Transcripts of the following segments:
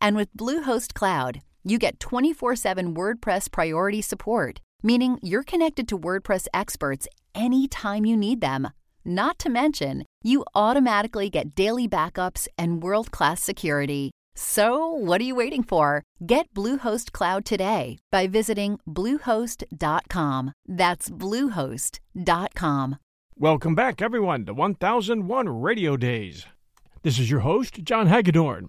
And with Bluehost Cloud, you get 24 7 WordPress priority support, meaning you're connected to WordPress experts anytime you need them. Not to mention, you automatically get daily backups and world class security. So, what are you waiting for? Get Bluehost Cloud today by visiting Bluehost.com. That's Bluehost.com. Welcome back, everyone, to 1001 Radio Days. This is your host, John Hagedorn.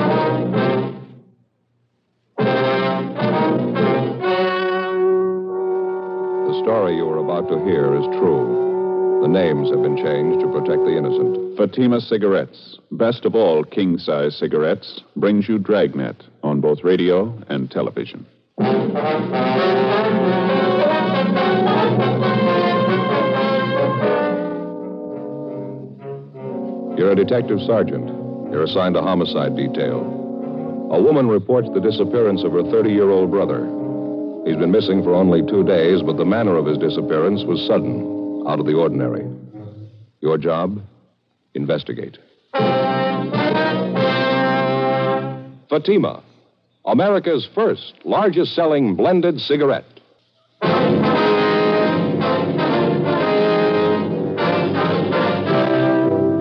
Story you are about to hear is true. The names have been changed to protect the innocent. Fatima Cigarettes, best of all king size cigarettes, brings you Dragnet on both radio and television. You're a detective sergeant. You're assigned a homicide detail. A woman reports the disappearance of her 30 year old brother. He's been missing for only two days, but the manner of his disappearance was sudden, out of the ordinary. Your job? Investigate. Fatima, America's first largest selling blended cigarette.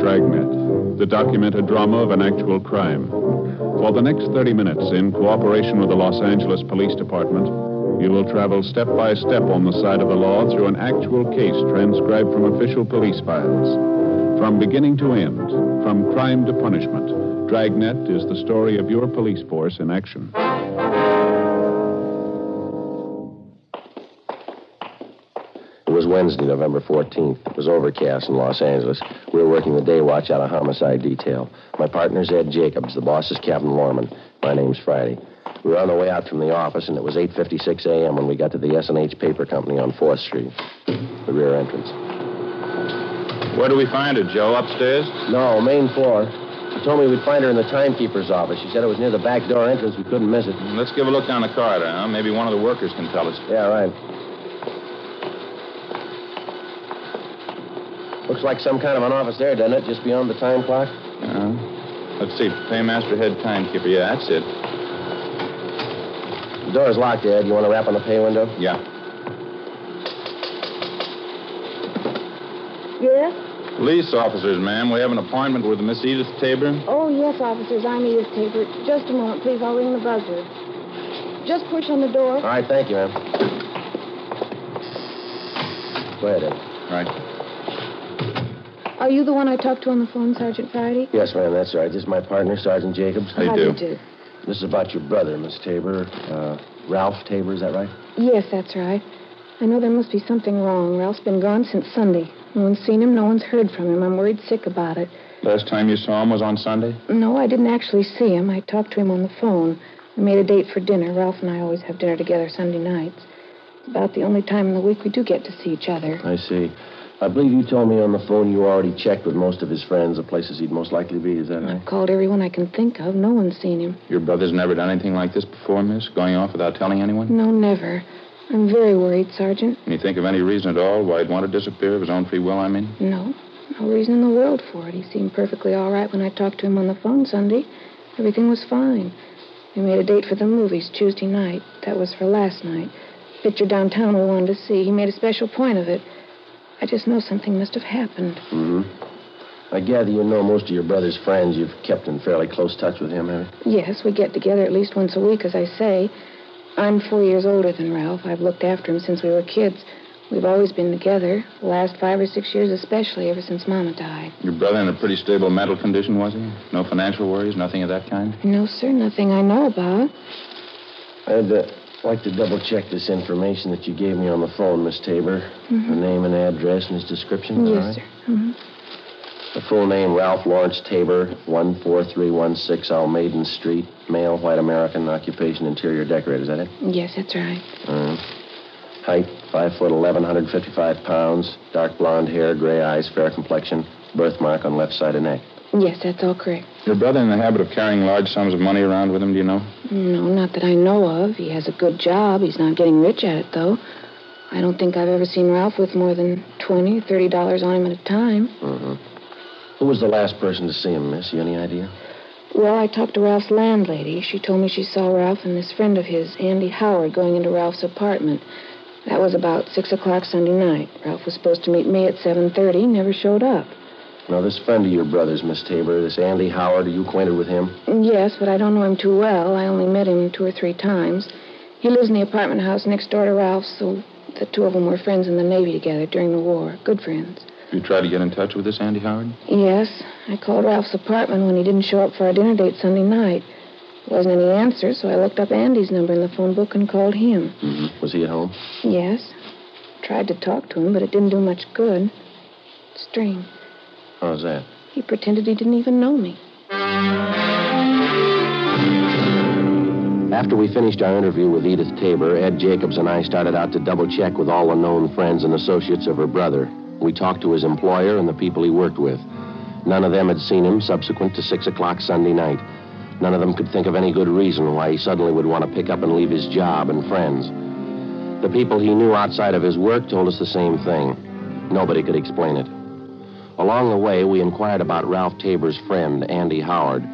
Dragnet, the documented drama of an actual crime. For the next 30 minutes, in cooperation with the Los Angeles Police Department, you will travel step by step on the side of the law through an actual case transcribed from official police files. From beginning to end, from crime to punishment, Dragnet is the story of your police force in action. It was Wednesday, November 14th. It was overcast in Los Angeles. We were working the day watch out of homicide detail. My partner's Ed Jacobs. The boss is Captain Lorman. My name's Friday. We were on the way out from the office, and it was 8.56 a.m. when we got to the S&H Paper Company on 4th Street, the rear entrance. Where do we find her, Joe? Upstairs? No, main floor. She told me we'd find her in the timekeeper's office. She said it was near the back door entrance. We couldn't miss it. Let's give a look down the corridor, huh? Maybe one of the workers can tell us. Yeah, right. Looks like some kind of an office there, doesn't it? Just beyond the time clock? Uh, let's see. Paymaster head timekeeper. Yeah, that's it. The door's locked, Ed. You want to rap on the pay window? Yeah. Yes? Police officers, ma'am. We have an appointment with Miss Edith Tabor. Oh, yes, officers. I'm Edith Tabor. Just a moment, please. I'll ring the buzzer. Just push on the door. All right, thank you, ma'am. Go ahead, Ed. Right. Are you the one I talked to on the phone, Sergeant Friday? Yes, ma'am, that's right. This is my partner, Sergeant Jacobs. How How do? you do? This is about your brother, Miss Tabor. Uh, Ralph Tabor, is that right? Yes, that's right. I know there must be something wrong. Ralph's been gone since Sunday. No one's seen him. No one's heard from him. I'm worried sick about it. Last time you saw him was on Sunday? No, I didn't actually see him. I talked to him on the phone. We made a date for dinner. Ralph and I always have dinner together Sunday nights. It's about the only time in the week we do get to see each other. I see. I believe you told me on the phone you already checked with most of his friends, the places he'd most likely be. Is that right? I've called everyone I can think of. No one's seen him. Your brother's never done anything like this before, miss? Going off without telling anyone? No, never. I'm very worried, Sergeant. Can you think of any reason at all why he'd want to disappear of his own free will, I mean? No. No reason in the world for it. He seemed perfectly all right when I talked to him on the phone Sunday. Everything was fine. We made a date for the movies Tuesday night. That was for last night. Picture downtown we wanted to see. He made a special point of it. I just know something must have happened. Mm-hmm. I gather you know most of your brother's friends. You've kept in fairly close touch with him, have you? Yes, we get together at least once a week, as I say. I'm four years older than Ralph. I've looked after him since we were kids. We've always been together, the last five or six years especially, ever since Mama died. Your brother in a pretty stable mental condition, was he? No financial worries, nothing of that kind? No, sir, nothing I know about. I'd uh, like to double check this information that you gave me on the phone, Miss Tabor. Mhm. The name and address and his description. yes, right? sir. hmm The full name, Ralph Lawrence Tabor, 14316 Almaden Street, male, white American, occupation, interior decorator. Is that it? Yes, that's right. Uh, height, 5 foot 11, 155 pounds, dark blonde hair, gray eyes, fair complexion, birthmark on left side of neck. Yes, that's all correct. Your brother in the habit of carrying large sums of money around with him, do you know? No, not that I know of. He has a good job. He's not getting rich at it, though. I don't think I've ever seen Ralph with more than twenty or thirty dollars on him at a time. Uh-huh. Who was the last person to see him, miss? You any idea? Well, I talked to Ralph's landlady. She told me she saw Ralph and this friend of his, Andy Howard, going into Ralph's apartment. That was about six o'clock Sunday night. Ralph was supposed to meet me at seven thirty. Never showed up. Now, this friend of your brother's, Miss Tabor, this Andy Howard, are you acquainted with him? Yes, but I don't know him too well. I only met him two or three times. He lives in the apartment house next door to Ralph's, so the two of them were friends in the Navy together during the war. Good friends. You tried to get in touch with this Andy Howard? Yes, I called Ralph's apartment when he didn't show up for our dinner date Sunday night. There wasn't any answer, so I looked up Andy's number in the phone book and called him. Mm-hmm. Was he at home? Yes. Tried to talk to him, but it didn't do much good. Strange. How's that? He pretended he didn't even know me. After we finished our interview with Edith Tabor, Ed Jacobs and I started out to double check with all the known friends and associates of her brother. We talked to his employer and the people he worked with. None of them had seen him subsequent to 6 o'clock Sunday night. None of them could think of any good reason why he suddenly would want to pick up and leave his job and friends. The people he knew outside of his work told us the same thing. Nobody could explain it. Along the way, we inquired about Ralph Tabor's friend, Andy Howard.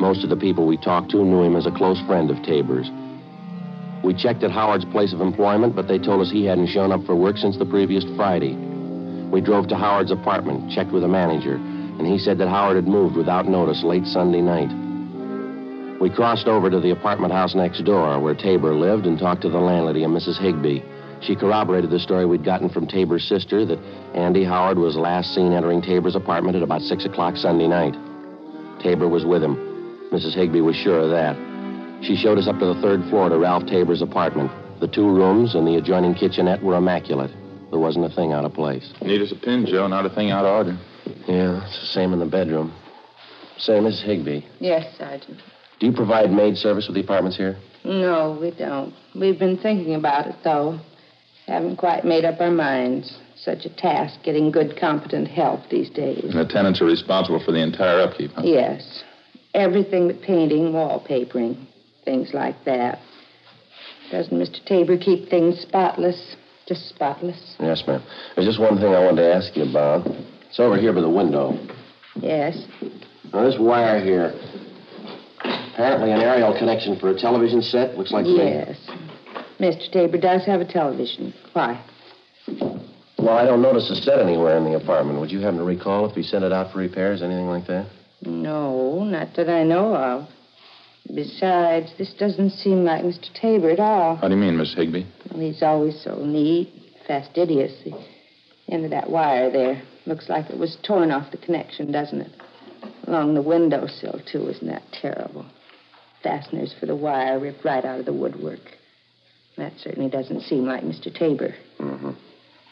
Most of the people we talked to knew him as a close friend of Tabor's. We checked at Howard's place of employment, but they told us he hadn't shown up for work since the previous Friday. We drove to Howard's apartment, checked with the manager, and he said that Howard had moved without notice late Sunday night. We crossed over to the apartment house next door where Tabor lived and talked to the landlady, a Mrs. Higby. She corroborated the story we'd gotten from Tabor's sister that Andy Howard was last seen entering Tabor's apartment at about 6 o'clock Sunday night. Tabor was with him. Mrs. Higby was sure of that. She showed us up to the third floor to Ralph Tabor's apartment. The two rooms and the adjoining kitchenette were immaculate. There wasn't a thing out of place. Neat as a pin, Joe. Not a thing out of order. Yeah, it's the same in the bedroom. Say, Mrs. Higby, Yes, Sergeant. do you provide maid service with the apartments here? No, we don't. We've been thinking about it, though. Haven't quite made up our minds. Such a task getting good, competent help these days. And the tenants are responsible for the entire upkeep, huh? Yes. Everything but painting, wallpapering, things like that. Doesn't Mr. Tabor keep things spotless? Just spotless? Yes, ma'am. There's just one thing I wanted to ask you about. It's over here by the window. Yes. Now, this wire here. Apparently an aerial connection for a television set. Looks like Yes. Mr. Tabor does have a television. Why? Well, I don't notice a set anywhere in the apartment. Would you happen to recall if he sent it out for repairs, anything like that? No, not that I know of. Besides, this doesn't seem like Mr. Tabor at all. How do you mean, Miss Higby? Well, he's always so neat, fastidious. The end of that wire there looks like it was torn off the connection, doesn't it? Along the windowsill, too. Isn't that terrible? Fasteners for the wire ripped right out of the woodwork. That certainly doesn't seem like Mr. Tabor. Mm-hmm.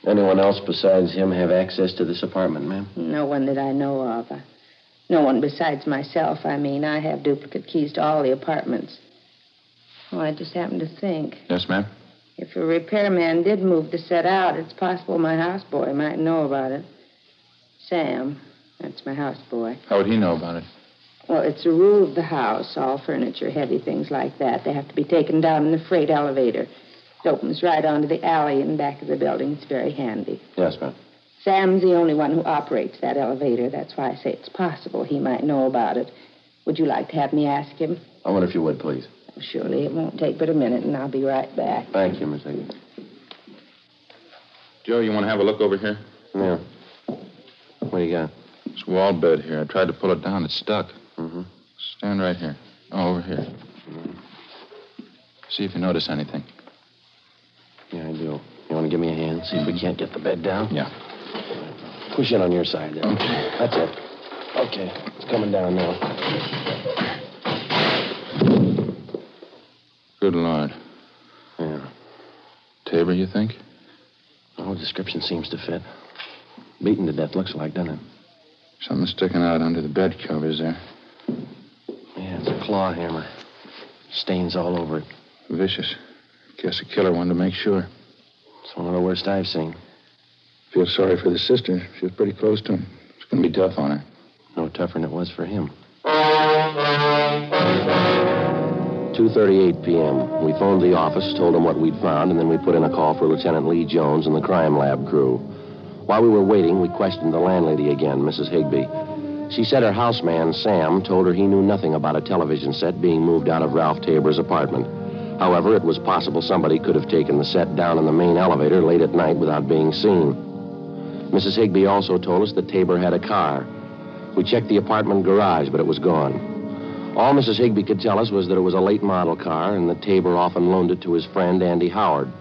Anyone else besides him have access to this apartment, ma'am? No one that I know of. No one besides myself, I mean. I have duplicate keys to all the apartments. Oh, I just happened to think. Yes, ma'am? If a repairman did move the set out, it's possible my houseboy might know about it. Sam, that's my houseboy. How would he know about it? Well, it's a rule of the house. All furniture, heavy things like that, they have to be taken down in the freight elevator. It opens right onto the alley in back of the building. It's very handy. Yes, ma'am. Sam's the only one who operates that elevator. That's why I say it's possible he might know about it. Would you like to have me ask him? I wonder if you would, please. Oh, surely it won't take but a minute, and I'll be right back. Thank you, Miss Higgins. Joe, you want to have a look over here? Yeah. What do you got? This wall bed here. I tried to pull it down. It's stuck. Mm-hmm. Stand right here. Oh, over here. See if you notice anything. Yeah, I do. You want to give me a hand? See if we can't get the bed down? Yeah. Push in on your side there. Okay. That's it. Okay. It's coming down now. Good Lord. Yeah. Tabor, you think? Oh, description seems to fit. Beaten to death, looks like, doesn't it? Something sticking out under the bed covers there. Yeah, it's a claw hammer. Stains all over it. Vicious. Guess a killer wanted to make sure. It's one of the worst I've seen. Feel sorry for the sister. She was pretty close to him. It's going to be tough on her. No tougher than it was for him. 2.38 p.m. We phoned the office, told them what we'd found, and then we put in a call for Lieutenant Lee Jones and the crime lab crew. While we were waiting, we questioned the landlady again, Mrs. Higby. She said her houseman, Sam, told her he knew nothing about a television set being moved out of Ralph Tabor's apartment. However, it was possible somebody could have taken the set down in the main elevator late at night without being seen. Mrs. Higby also told us that Tabor had a car. We checked the apartment garage, but it was gone. All Mrs. Higby could tell us was that it was a late model car and that Tabor often loaned it to his friend Andy Howard.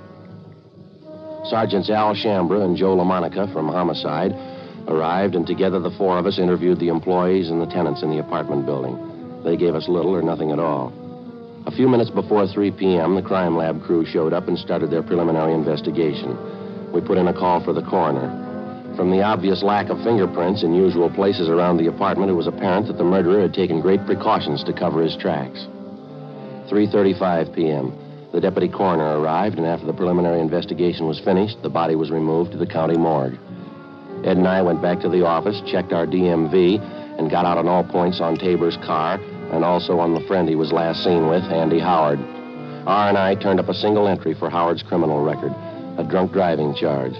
Sergeants Al Shambra and Joe LaMonica from Homicide arrived, and together the four of us interviewed the employees and the tenants in the apartment building. They gave us little or nothing at all. A few minutes before 3 p.m., the crime lab crew showed up and started their preliminary investigation. We put in a call for the coroner. From the obvious lack of fingerprints in usual places around the apartment, it was apparent that the murderer had taken great precautions to cover his tracks. 3:35 p.m. The deputy coroner arrived, and after the preliminary investigation was finished, the body was removed to the county morgue. Ed and I went back to the office, checked our DMV, and got out on all points on Tabor's car and also on the friend he was last seen with, Andy Howard. R and I turned up a single entry for Howard's criminal record, a drunk driving charge.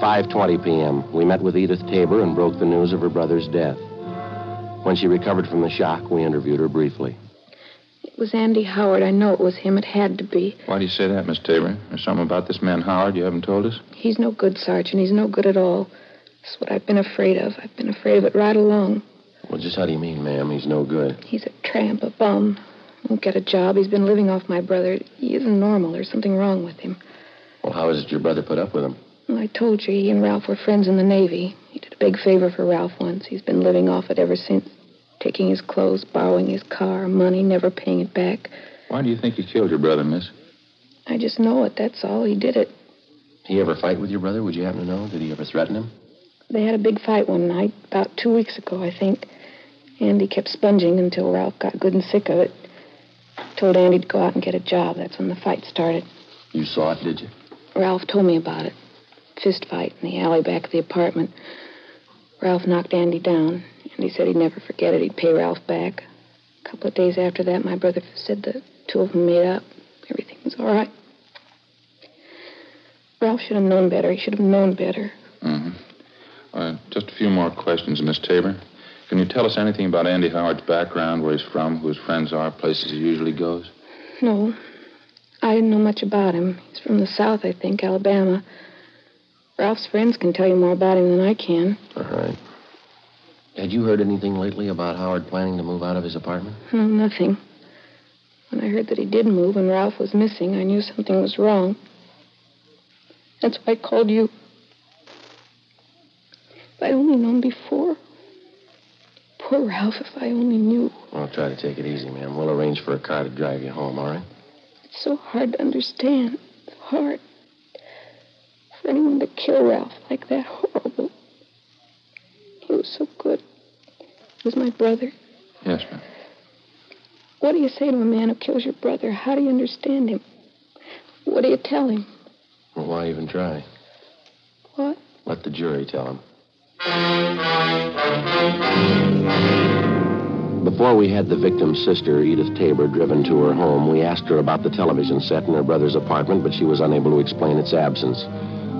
5:20 p.m. We met with Edith Tabor and broke the news of her brother's death. When she recovered from the shock, we interviewed her briefly. It was Andy Howard. I know it was him. It had to be. Why do you say that, Miss Tabor? There's something about this man Howard you haven't told us? He's no good, Sergeant. He's no good at all. That's what I've been afraid of. I've been afraid of it right along. Well, just how do you mean, ma'am? He's no good. He's a tramp, a bum. Won't get a job. He's been living off my brother. He isn't normal. There's something wrong with him. Well, how is it your brother put up with him? Well, I told you he and Ralph were friends in the Navy. He did a big favor for Ralph once. He's been living off it ever since. Taking his clothes, borrowing his car, money, never paying it back. Why do you think he killed your brother, miss? I just know it, that's all. He did it. He ever fight with your brother? Would you happen to know? Did he ever threaten him? They had a big fight one night, about two weeks ago, I think. Andy kept sponging until Ralph got good and sick of it. Told Andy to go out and get a job. That's when the fight started. You saw it, did you? Ralph told me about it. Fist fight in the alley back of the apartment. Ralph knocked Andy down. Andy said he'd never forget it. He'd pay Ralph back. A couple of days after that, my brother said the two of them made up. Everything was all right. Ralph should have known better. He should have known better. Mm-hmm. Uh, just a few more questions, Miss Tabor. Can you tell us anything about Andy Howard's background, where he's from, who his friends are, places he usually goes? No. I didn't know much about him. He's from the South, I think, Alabama. Ralph's friends can tell you more about him than I can. All right. Had you heard anything lately about Howard planning to move out of his apartment? No, nothing. When I heard that he did move and Ralph was missing, I knew something was wrong. That's why I called you. If I'd only known before. Poor Ralph, if I only knew. Well, try to take it easy, ma'am. We'll arrange for a car to drive you home, all right? It's so hard to understand. Hard. For anyone to kill Ralph like that, horrible. He was so good. He was my brother. Yes, ma'am. What do you say to a man who kills your brother? How do you understand him? What do you tell him? Well, why even try? What? Let the jury tell him. Before we had the victim's sister, Edith Tabor, driven to her home, we asked her about the television set in her brother's apartment, but she was unable to explain its absence.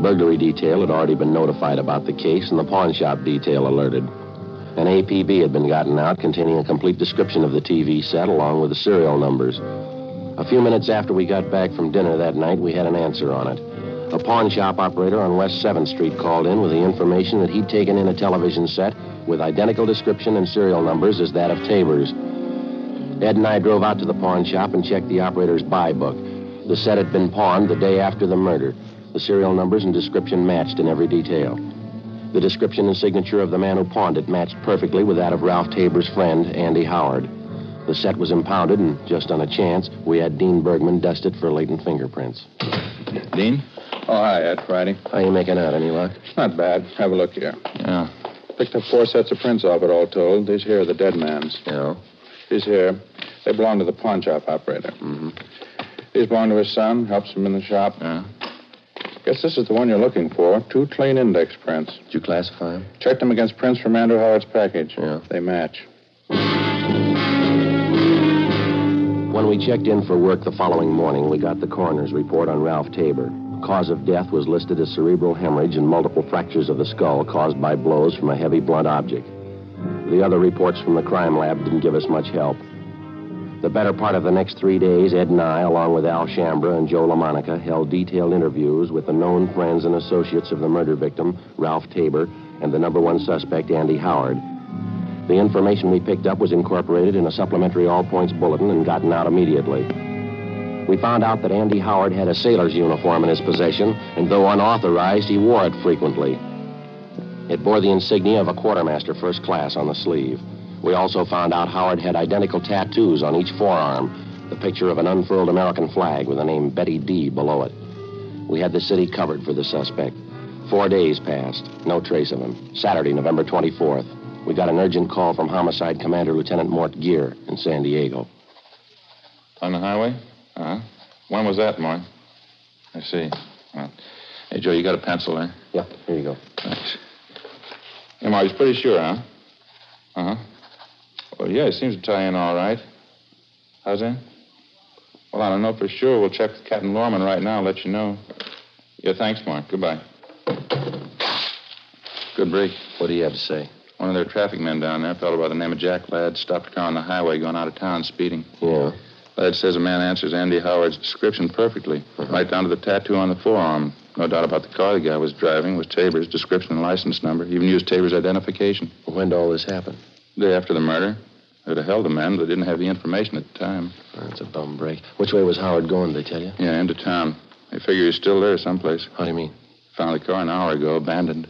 Burglary detail had already been notified about the case, and the pawn shop detail alerted. An APB had been gotten out containing a complete description of the TV set along with the serial numbers. A few minutes after we got back from dinner that night, we had an answer on it. A pawn shop operator on West 7th Street called in with the information that he'd taken in a television set with identical description and serial numbers as that of Tabor's. Ed and I drove out to the pawn shop and checked the operator's buy book. The set had been pawned the day after the murder. The serial numbers and description matched in every detail. The description and signature of the man who pawned it matched perfectly with that of Ralph Tabor's friend, Andy Howard. The set was impounded, and just on a chance, we had Dean Bergman dust it for latent fingerprints. Dean? Oh, hi, Ed, Friday. How you making out? Any luck? Not bad. Have a look here. Yeah. Picked up four sets of prints off it, all told. These here are the dead man's. Yeah. These here, they belong to the pawn shop operator. Mm-hmm. These belong to his son, helps him in the shop. Yeah. Guess this is the one you're looking for. Two clean index prints. Did you classify them? Checked them against prints from Andrew Howard's package. Yeah. They match. When we checked in for work the following morning, we got the coroner's report on Ralph Tabor. Cause of death was listed as cerebral hemorrhage and multiple fractures of the skull caused by blows from a heavy blunt object. The other reports from the crime lab didn't give us much help. The better part of the next three days, Ed and I, along with Al Shambra and Joe LaMonica, held detailed interviews with the known friends and associates of the murder victim, Ralph Tabor, and the number one suspect, Andy Howard. The information we picked up was incorporated in a supplementary all points bulletin and gotten out immediately. We found out that Andy Howard had a sailor's uniform in his possession, and though unauthorized, he wore it frequently. It bore the insignia of a quartermaster first class on the sleeve. We also found out Howard had identical tattoos on each forearm, the picture of an unfurled American flag with the name Betty D below it. We had the city covered for the suspect. Four days passed, no trace of him. Saturday, November 24th, we got an urgent call from Homicide Commander Lieutenant Mort Gear in San Diego. On the highway? Uh-huh. When was that, Mark? I see. Well, hey, Joe, you got a pencil there? Yeah, here you go. Thanks. Hey, Mark, he's pretty sure, huh? Uh-huh. Well, yeah, it seems to tie in all right. How's that? Well, I don't know for sure. We'll check with Captain Lorman right now and let you know. Yeah, thanks, Mark. Goodbye. Good break. What do you have to say? One of their traffic men down there, a fellow by the name of Jack Ladd, stopped a car on the highway going out of town speeding. Yeah. Ladd says a man answers Andy Howard's description perfectly, right down to the tattoo on the forearm. No doubt about the car the guy was driving was Tabor's description and license number. He even used Tabor's identification. When did all this happen? Day after the murder, they'd have held the man, but they didn't have the information at the time. That's a bum break. Which way was Howard going, they tell you? Yeah, into town. They figure he's still there someplace. How do you mean? Found the car an hour ago, abandoned.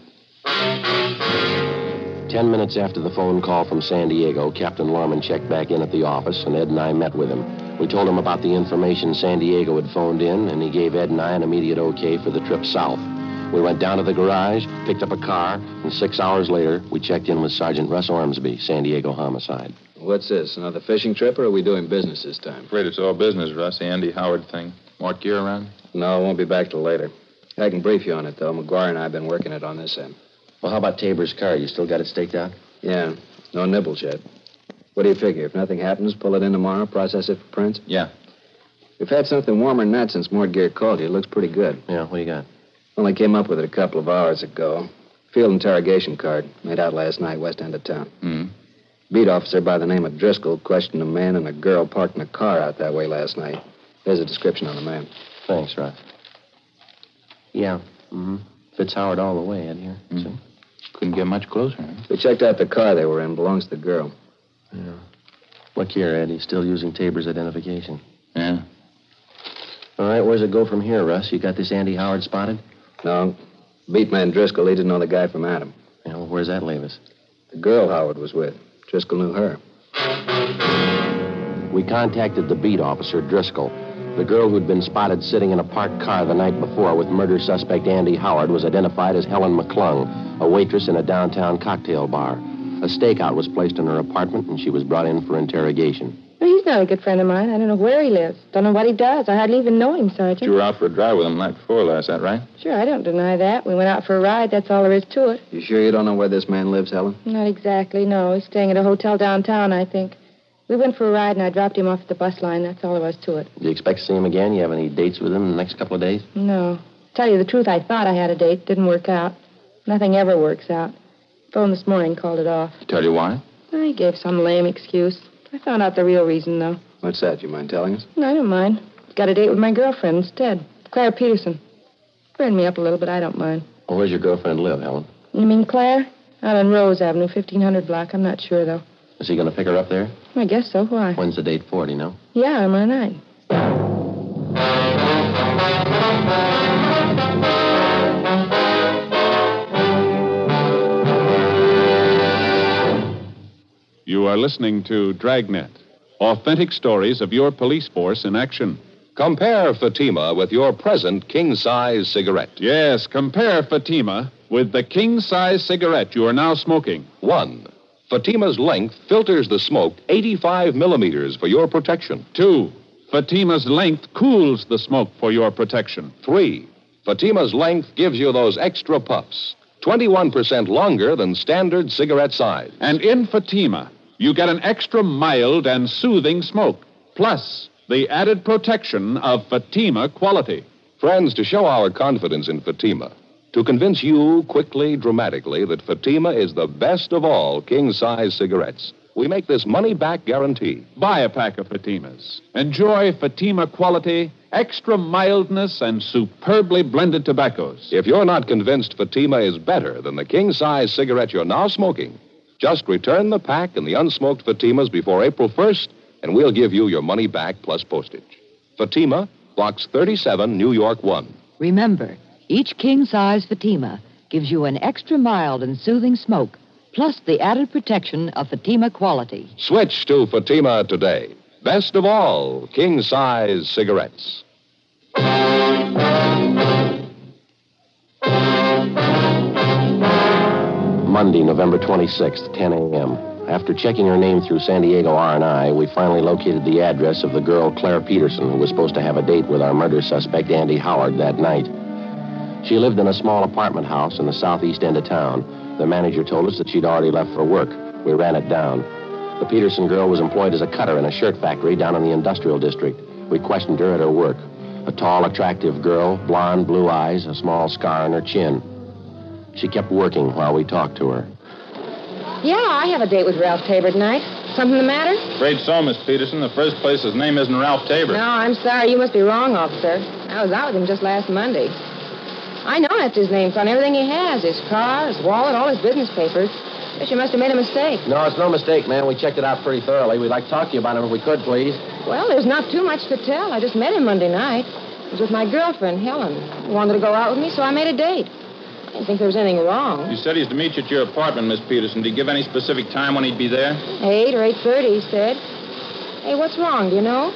Ten minutes after the phone call from San Diego, Captain Lorman checked back in at the office, and Ed and I met with him. We told him about the information San Diego had phoned in, and he gave Ed and I an immediate okay for the trip south. We went down to the garage, picked up a car, and six hours later, we checked in with Sergeant Russ Ormsby, San Diego Homicide. What's this? Another fishing trip, or are we doing business this time? Afraid it's all business, Russ. The Andy Howard thing. Mort Gear around? No, I won't be back till later. I can brief you on it, though. McGuire and I have been working it on this end. Well, how about Tabor's car? You still got it staked out? Yeah, no nibbles yet. What do you figure? If nothing happens, pull it in tomorrow, process it for prints? Yeah. We've had something warmer than that since Mort Gear called you. It looks pretty good. Yeah, what do you got? Only came up with it a couple of hours ago. Field interrogation card, made out last night, west end of town. Hmm. Beat officer by the name of Driscoll questioned a man and a girl parked in a car out that way last night. There's a description on the man. Thanks, Russ. Yeah, mm-hmm. Fits Howard all the way, Ed, here. Hmm. See? Couldn't get much closer. Huh? We checked out the car they were in. Belongs to the girl. Yeah. Look here, Ed. He's still using Tabor's identification. Yeah. All right, where's it go from here, Russ? You got this Andy Howard spotted? No. Beat man Driscoll, he didn't know the guy from Adam. Yeah, well, where's that leave us? The girl Howard was with. Driscoll knew her. We contacted the beat officer, Driscoll. The girl who'd been spotted sitting in a parked car the night before with murder suspect Andy Howard was identified as Helen McClung, a waitress in a downtown cocktail bar. A stakeout was placed in her apartment, and she was brought in for interrogation. He's not a good friend of mine. I don't know where he lives. Don't know what he does. I hardly even know him, Sergeant. You were out for a drive with him the night before last, that right? Sure, I don't deny that. We went out for a ride. That's all there is to it. You sure you don't know where this man lives, Helen? Not exactly, no. He's staying at a hotel downtown, I think. We went for a ride, and I dropped him off at the bus line. That's all there was to it. Do you expect to see him again? You have any dates with him in the next couple of days? No. Tell you the truth, I thought I had a date. Didn't work out. Nothing ever works out. Phone this morning, called it off. Tell you why? I gave some lame excuse. I found out the real reason, though. What's that? You mind telling us? No, I don't mind. Got a date with my girlfriend instead, Claire Peterson. Burned me up a little, but I don't mind. Well, where's your girlfriend live, Helen? You mean Claire? Out on Rose Avenue, 1500 block. I'm not sure, though. Is he going to pick her up there? I guess so. Why? When's the date for, do you know? Yeah, tomorrow night. You are listening to Dragnet, authentic stories of your police force in action. Compare Fatima with your present king size cigarette. Yes, compare Fatima with the king size cigarette you are now smoking. One, Fatima's length filters the smoke 85 millimeters for your protection. Two, Fatima's length cools the smoke for your protection. Three, Fatima's length gives you those extra puffs, 21% longer than standard cigarette size. And in Fatima, you get an extra mild and soothing smoke, plus the added protection of Fatima quality. Friends, to show our confidence in Fatima, to convince you quickly, dramatically, that Fatima is the best of all king size cigarettes, we make this money back guarantee. Buy a pack of Fatimas. Enjoy Fatima quality, extra mildness, and superbly blended tobaccos. If you're not convinced Fatima is better than the king size cigarette you're now smoking, just return the pack and the unsmoked Fatimas before April 1st, and we'll give you your money back plus postage. Fatima, Box 37, New York 1. Remember, each king size Fatima gives you an extra mild and soothing smoke, plus the added protection of Fatima quality. Switch to Fatima today. Best of all, king size cigarettes. Monday, November 26th, 10 a.m. After checking her name through San Diego R&I, we finally located the address of the girl Claire Peterson, who was supposed to have a date with our murder suspect Andy Howard that night. She lived in a small apartment house in the southeast end of town. The manager told us that she'd already left for work. We ran it down. The Peterson girl was employed as a cutter in a shirt factory down in the industrial district. We questioned her at her work. A tall, attractive girl, blonde, blue eyes, a small scar on her chin. She kept working while we talked to her. Yeah, I have a date with Ralph Tabor tonight. Something the matter? Afraid so, Miss Peterson. The first place, his name isn't Ralph Tabor. No, I'm sorry. You must be wrong, officer. I was out with him just last Monday. I know that's his name. It's on everything he has his car, his wallet, all his business papers. Guess you must have made a mistake. No, it's no mistake, man. We checked it out pretty thoroughly. We'd like to talk to you about him if we could, please. Well, there's not too much to tell. I just met him Monday night. I was with my girlfriend, Helen. He wanted to go out with me, so I made a date. I didn't think there was anything wrong. You said he's to meet you at your apartment, Miss Peterson. Did he give any specific time when he'd be there? Eight or eight thirty, he said. Hey, what's wrong? Do you know?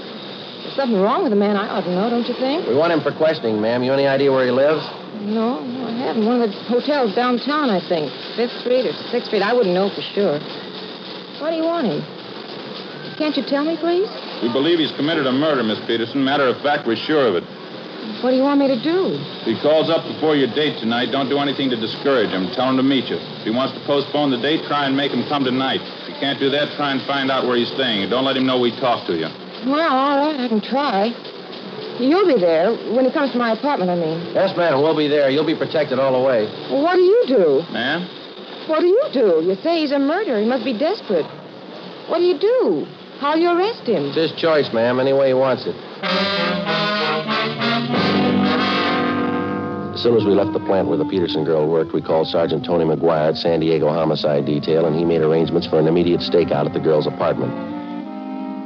There's something wrong with the man. I ought to know, don't you think? We want him for questioning, ma'am. You any idea where he lives? No, I haven't. One of the hotels downtown, I think. Fifth Street or Sixth Street. I wouldn't know for sure. Why do you want him? Can't you tell me, please? We believe he's committed a murder, Miss Peterson. Matter of fact, we're sure of it. What do you want me to do? If he calls up before your date tonight, don't do anything to discourage him. Tell him to meet you. If he wants to postpone the date, try and make him come tonight. If you can't do that, try and find out where he's staying. Don't let him know we talked to you. Well, all right, I can try. You'll be there when he comes to my apartment, I mean. Yes, ma'am. We'll be there. You'll be protected all the way. Well, what do you do? Ma'am? What do you do? You say he's a murderer. He must be desperate. What do you do? How'll you arrest him? It's his choice, ma'am. Any way he wants it. As soon as we left the plant where the Peterson girl worked, we called Sergeant Tony McGuire at San Diego Homicide Detail, and he made arrangements for an immediate stakeout at the girl's apartment.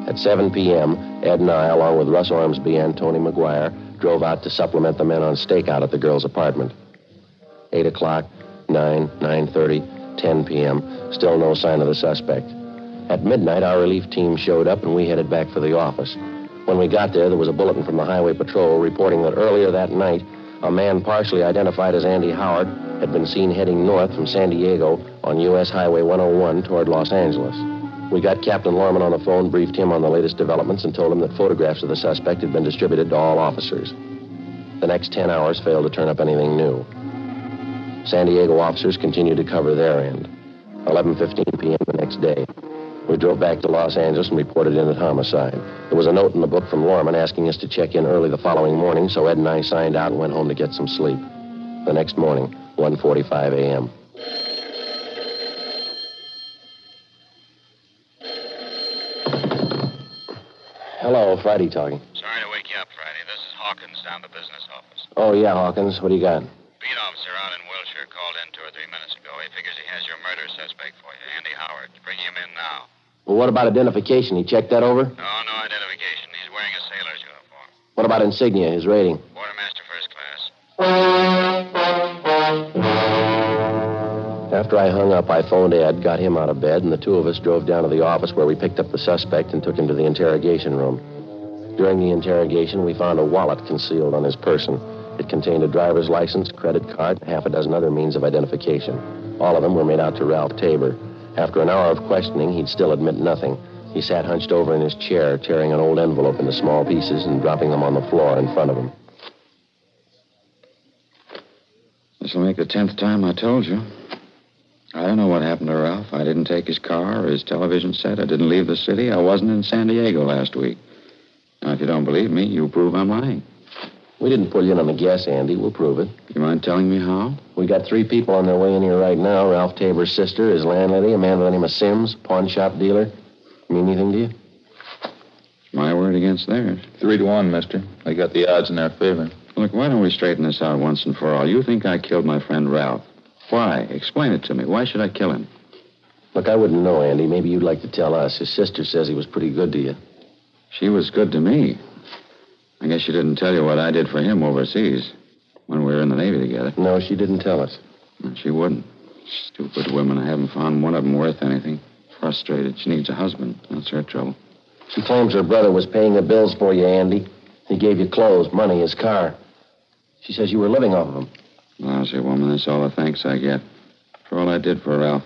At 7 p.m., Ed and I, along with Russ Ormsby and Tony McGuire, drove out to supplement the men on stakeout at the girl's apartment. 8 o'clock, 9, 9.30, 10 p.m., still no sign of the suspect. At midnight, our relief team showed up, and we headed back for the office. When we got there, there was a bulletin from the Highway Patrol reporting that earlier that night, a man partially identified as Andy Howard had been seen heading north from San Diego on U.S. Highway 101 toward Los Angeles. We got Captain Lorman on the phone, briefed him on the latest developments, and told him that photographs of the suspect had been distributed to all officers. The next 10 hours failed to turn up anything new. San Diego officers continued to cover their end. 11:15 p.m. the next day, we drove back to Los Angeles and reported in at homicide. There was a note in the book from Lorman asking us to check in early the following morning, so Ed and I signed out and went home to get some sleep. The next morning, 1:45 a.m. Hello, Friday talking. Sorry to wake you up, Friday. This is Hawkins down the business office. Oh yeah, Hawkins. What do you got? Beat officer out in Wilshire called in two or three minutes ago. He figures he has your murder suspect for you, Andy Howard. Bring him in now. Well, what about identification? He checked that over? No, no identification. He's wearing a sailor's uniform. What about insignia, his rating? Quartermaster first class. After I hung up, I phoned Ed, got him out of bed, and the two of us drove down to the office where we picked up the suspect and took him to the interrogation room. During the interrogation, we found a wallet concealed on his person. It contained a driver's license, credit card, and half a dozen other means of identification. All of them were made out to Ralph Tabor. After an hour of questioning, he'd still admit nothing. He sat hunched over in his chair, tearing an old envelope into small pieces and dropping them on the floor in front of him. This'll make the tenth time I told you. I don't know what happened to Ralph. I didn't take his car or his television set. I didn't leave the city. I wasn't in San Diego last week. Now, if you don't believe me, you prove I'm lying. We didn't pull you in on the guess, Andy. We'll prove it. You mind telling me how? We got three people on their way in here right now. Ralph Tabor's sister, his landlady, a man by the name of Sims, pawn shop dealer. Mean anything to you? My word against theirs. Three to one, mister. They got the odds in their favor. Look, why don't we straighten this out once and for all? You think I killed my friend Ralph. Why? Explain it to me. Why should I kill him? Look, I wouldn't know, Andy. Maybe you'd like to tell us. His sister says he was pretty good to you. She was good to me. I guess she didn't tell you what I did for him overseas when we were in the Navy together. No, she didn't tell us. She wouldn't. Stupid women. I haven't found one of them worth anything. Frustrated. She needs a husband. That's her trouble. She claims her brother was paying the bills for you, Andy. He gave you clothes, money, his car. She says you were living off of him. Lousy woman. That's all the thanks I get for all I did for Ralph.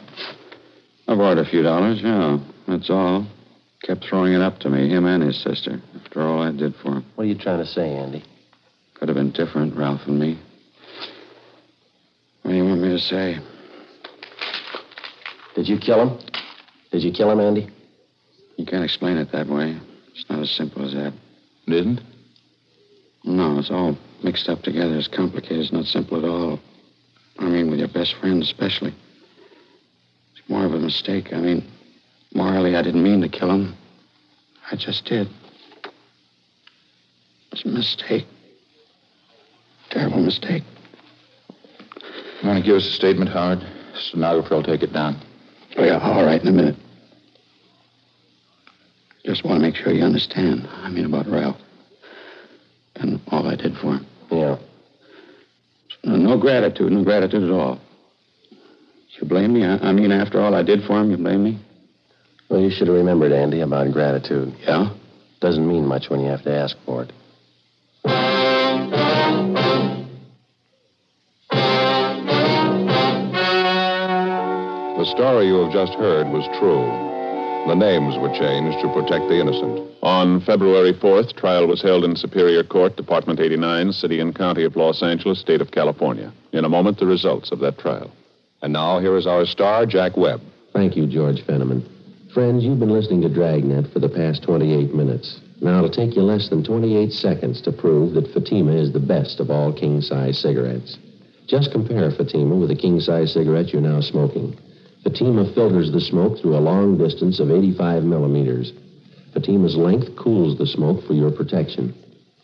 I borrowed a few dollars, yeah. That's all. Kept throwing it up to me, him and his sister, after all I did for him. What are you trying to say, Andy? Could have been different, Ralph and me. What do you want me to say? Did you kill him? Did you kill him, Andy? You can't explain it that way. It's not as simple as that. It isn't? No, it's all mixed up together. is complicated. It's not simple at all. I mean, with your best friend, especially. It's more of a mistake. I mean, morally, I didn't mean to kill him. I just did. It's a mistake. Terrible mistake. You want to give us a statement, Howard? Stenographer will take it down. Oh, yeah, all right, in a minute. Just want to make sure you understand. I mean, about Ralph. And all I did for him. Yeah. No, no gratitude, no gratitude at all. You blame me? I, I mean, after all I did for him, you blame me? Well, you should have remembered, Andy, about gratitude. Yeah? Doesn't mean much when you have to ask for it. The story you have just heard was true. The names were changed to protect the innocent. On February 4th, trial was held in Superior Court, Department 89, City and County of Los Angeles, State of California. In a moment, the results of that trial. And now, here is our star, Jack Webb. Thank you, George Fenneman. Friends, you've been listening to Dragnet for the past 28 minutes. Now, it'll take you less than 28 seconds to prove that Fatima is the best of all king size cigarettes. Just compare Fatima with the king size cigarette you're now smoking. Fatima filters the smoke through a long distance of 85 millimeters. Fatima's length cools the smoke for your protection.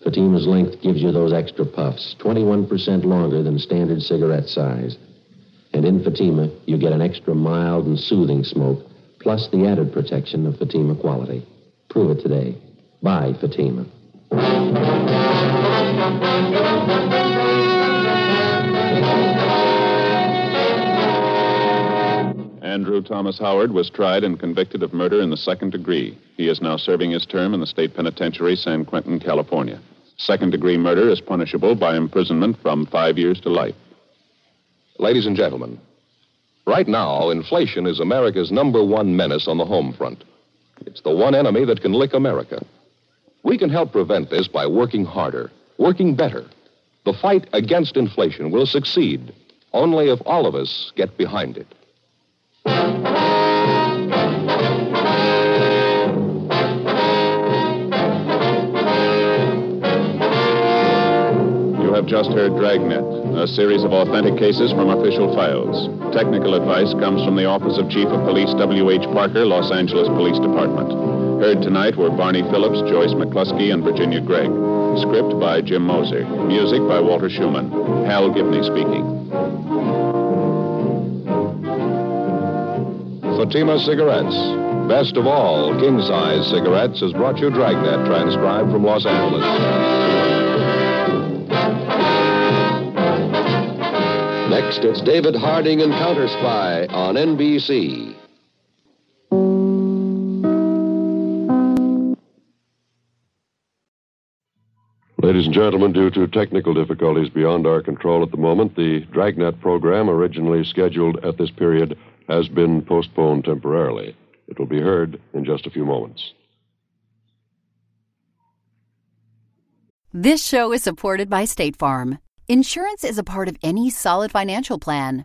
Fatima's length gives you those extra puffs, 21% longer than standard cigarette size. And in Fatima, you get an extra mild and soothing smoke, plus the added protection of Fatima quality. Prove it today. Buy Fatima. Andrew Thomas Howard was tried and convicted of murder in the second degree. He is now serving his term in the state penitentiary, San Quentin, California. Second degree murder is punishable by imprisonment from five years to life. Ladies and gentlemen, right now, inflation is America's number one menace on the home front. It's the one enemy that can lick America. We can help prevent this by working harder, working better. The fight against inflation will succeed only if all of us get behind it. You have just heard Dragnet, a series of authentic cases from official files. Technical advice comes from the Office of Chief of Police W.H. Parker, Los Angeles Police Department. Heard tonight were Barney Phillips, Joyce McCluskey, and Virginia Gregg. Script by Jim Moser. Music by Walter Schumann. Hal Gibney speaking. Fatima Cigarettes. Best of all, king size cigarettes has brought you Dragnet, transcribed from Los Angeles. Next, it's David Harding and Counter Spy on NBC. Ladies and gentlemen, due to technical difficulties beyond our control at the moment, the Dragnet program, originally scheduled at this period, has been postponed temporarily. It will be heard in just a few moments. This show is supported by State Farm. Insurance is a part of any solid financial plan.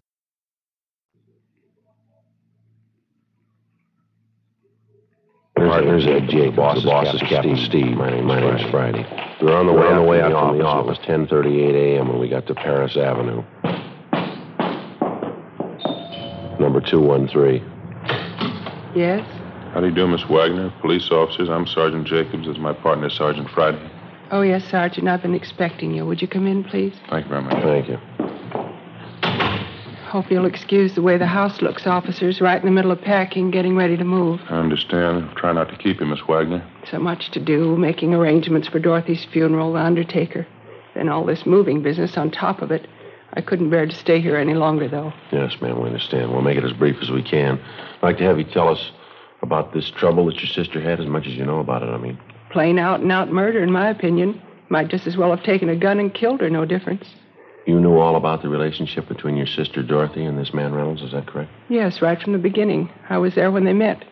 Partners Ed Jake, boss, boss is Captain Steve. My, name, my name's Friday. We were on the way, on the way out from the office, 10:38 a.m. when we got to Paris Avenue. Number 213. Yes? How do you do, Miss Wagner? Police officers, I'm Sergeant Jacobs. This is my partner, Sergeant Friday. Oh, yes, Sergeant. I've been expecting you. Would you come in, please? Thank you very much. Thank you. Hope you'll excuse the way the house looks, officers, right in the middle of packing, getting ready to move. I understand. I'll Try not to keep you, Miss Wagner. So much to do, making arrangements for Dorothy's funeral, the undertaker. Then all this moving business on top of it. I couldn't bear to stay here any longer, though. Yes, ma'am, we understand. We'll make it as brief as we can. I'd like to have you tell us about this trouble that your sister had, as much as you know about it, I mean. Plain out and out murder, in my opinion. Might just as well have taken a gun and killed her, no difference. You knew all about the relationship between your sister Dorothy and this man Reynolds, is that correct? Yes, right from the beginning. I was there when they met.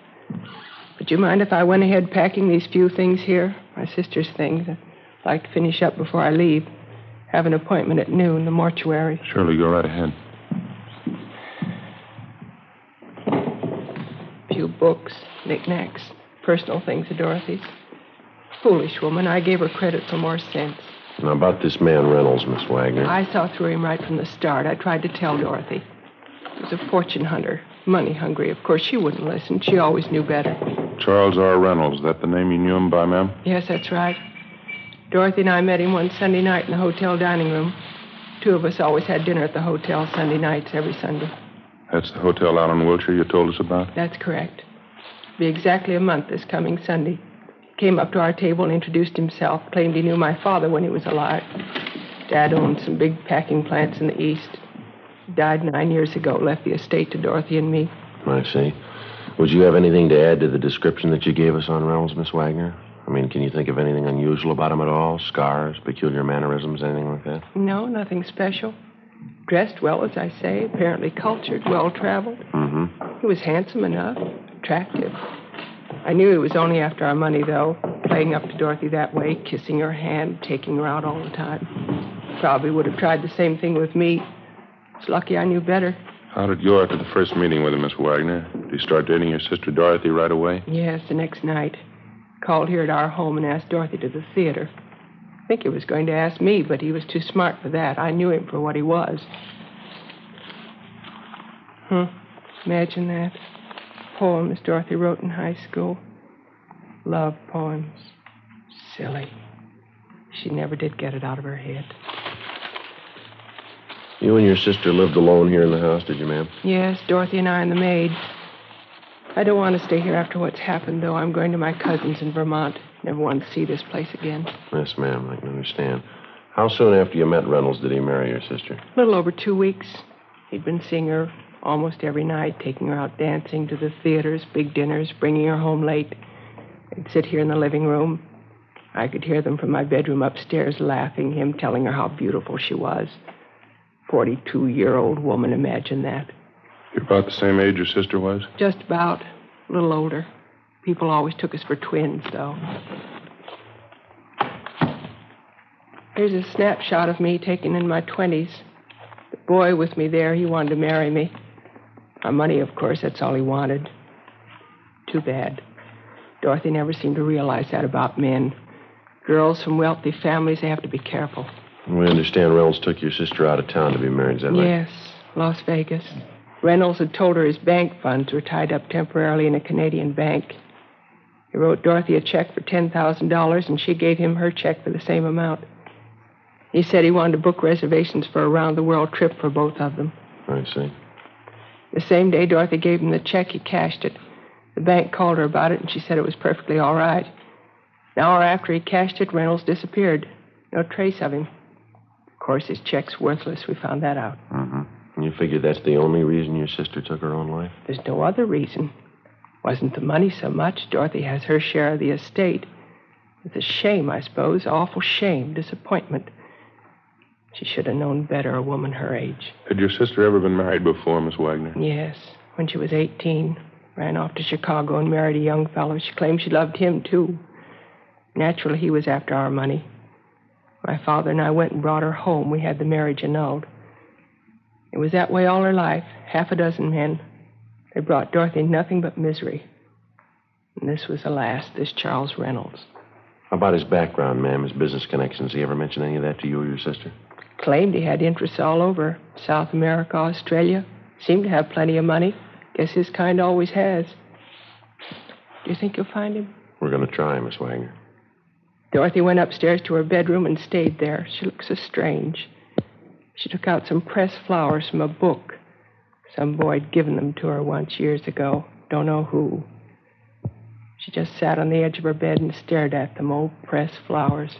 Would you mind if I went ahead packing these few things here? My sister's things. I'd like to finish up before I leave. Have an appointment at noon, the mortuary. Surely, go right ahead. few books, knickknacks, personal things of Dorothy's. Foolish woman. I gave her credit for more sense. Now, about this man Reynolds, Miss Wagner. I saw through him right from the start. I tried to tell Dorothy. He was a fortune hunter, money hungry. Of course, she wouldn't listen. She always knew better. Charles R. Reynolds. That the name you knew him by, ma'am? Yes, that's right. Dorothy and I met him one Sunday night in the hotel dining room. Two of us always had dinner at the hotel Sunday nights every Sunday. That's the hotel out on Wilshire you told us about? That's correct. It'll Be exactly a month this coming Sunday. Came up to our table and introduced himself. Claimed he knew my father when he was alive. Dad owned some big packing plants in the East. Died nine years ago. Left the estate to Dorothy and me. I see. Would you have anything to add to the description that you gave us on Reynolds, Miss Wagner? I mean, can you think of anything unusual about him at all? Scars, peculiar mannerisms, anything like that? No, nothing special. Dressed well, as I say. Apparently cultured, well traveled. Mm-hmm. He was handsome enough, attractive. I knew he was only after our money, though, playing up to Dorothy that way, kissing her hand, taking her out all the time. Probably would have tried the same thing with me. It's lucky I knew better. How did you go after the first meeting with him, Miss Wagner? Did he start dating your sister Dorothy right away? Yes, the next night. Called here at our home and asked Dorothy to the theater. I think he was going to ask me, but he was too smart for that. I knew him for what he was. Hmm. Imagine that. Poems Dorothy wrote in high school. Love poems. Silly. She never did get it out of her head. You and your sister lived alone here in the house, did you, ma'am? Yes, Dorothy and I and the maid. I don't want to stay here after what's happened, though. I'm going to my cousin's in Vermont. Never want to see this place again. Yes, ma'am. I can understand. How soon after you met Reynolds did he marry your sister? A little over two weeks. He'd been seeing her almost every night, taking her out dancing to the theaters, big dinners, bringing her home late. They'd sit here in the living room. I could hear them from my bedroom upstairs laughing, him telling her how beautiful she was. 42 year old woman, imagine that. You're about the same age your sister was? Just about. A little older. People always took us for twins, though. Here's a snapshot of me taken in my 20s. The boy with me there, he wanted to marry me. Money, of course, that's all he wanted. Too bad. Dorothy never seemed to realize that about men. Girls from wealthy families, they have to be careful. We understand Reynolds took your sister out of town to be married, is that right? Yes, Las Vegas. Reynolds had told her his bank funds were tied up temporarily in a Canadian bank. He wrote Dorothy a check for $10,000, and she gave him her check for the same amount. He said he wanted to book reservations for a round the world trip for both of them. I see. The same day Dorothy gave him the check, he cashed it. The bank called her about it, and she said it was perfectly all right. An hour after he cashed it, Reynolds disappeared. No trace of him. Of course, his check's worthless. We found that out. Mm-hmm. You figure that's the only reason your sister took her own life? There's no other reason. Wasn't the money so much. Dorothy has her share of the estate. It's a shame, I suppose. Awful shame, disappointment. She should have known better, a woman her age. Had your sister ever been married before, Miss Wagner? Yes, when she was 18. Ran off to Chicago and married a young fellow. She claimed she loved him, too. Naturally, he was after our money. My father and I went and brought her home. We had the marriage annulled. It was that way all her life. Half a dozen men. They brought Dorothy nothing but misery. And this was the last, this Charles Reynolds. How about his background, ma'am, his business connections? He ever mention any of that to you or your sister? Claimed he had interests all over South America, Australia. Seemed to have plenty of money. Guess his kind always has. Do you think you'll find him? We're going to try, Miss Wagner. Dorothy went upstairs to her bedroom and stayed there. She looked so strange. She took out some pressed flowers from a book. Some boy had given them to her once years ago. Don't know who. She just sat on the edge of her bed and stared at them, old pressed flowers.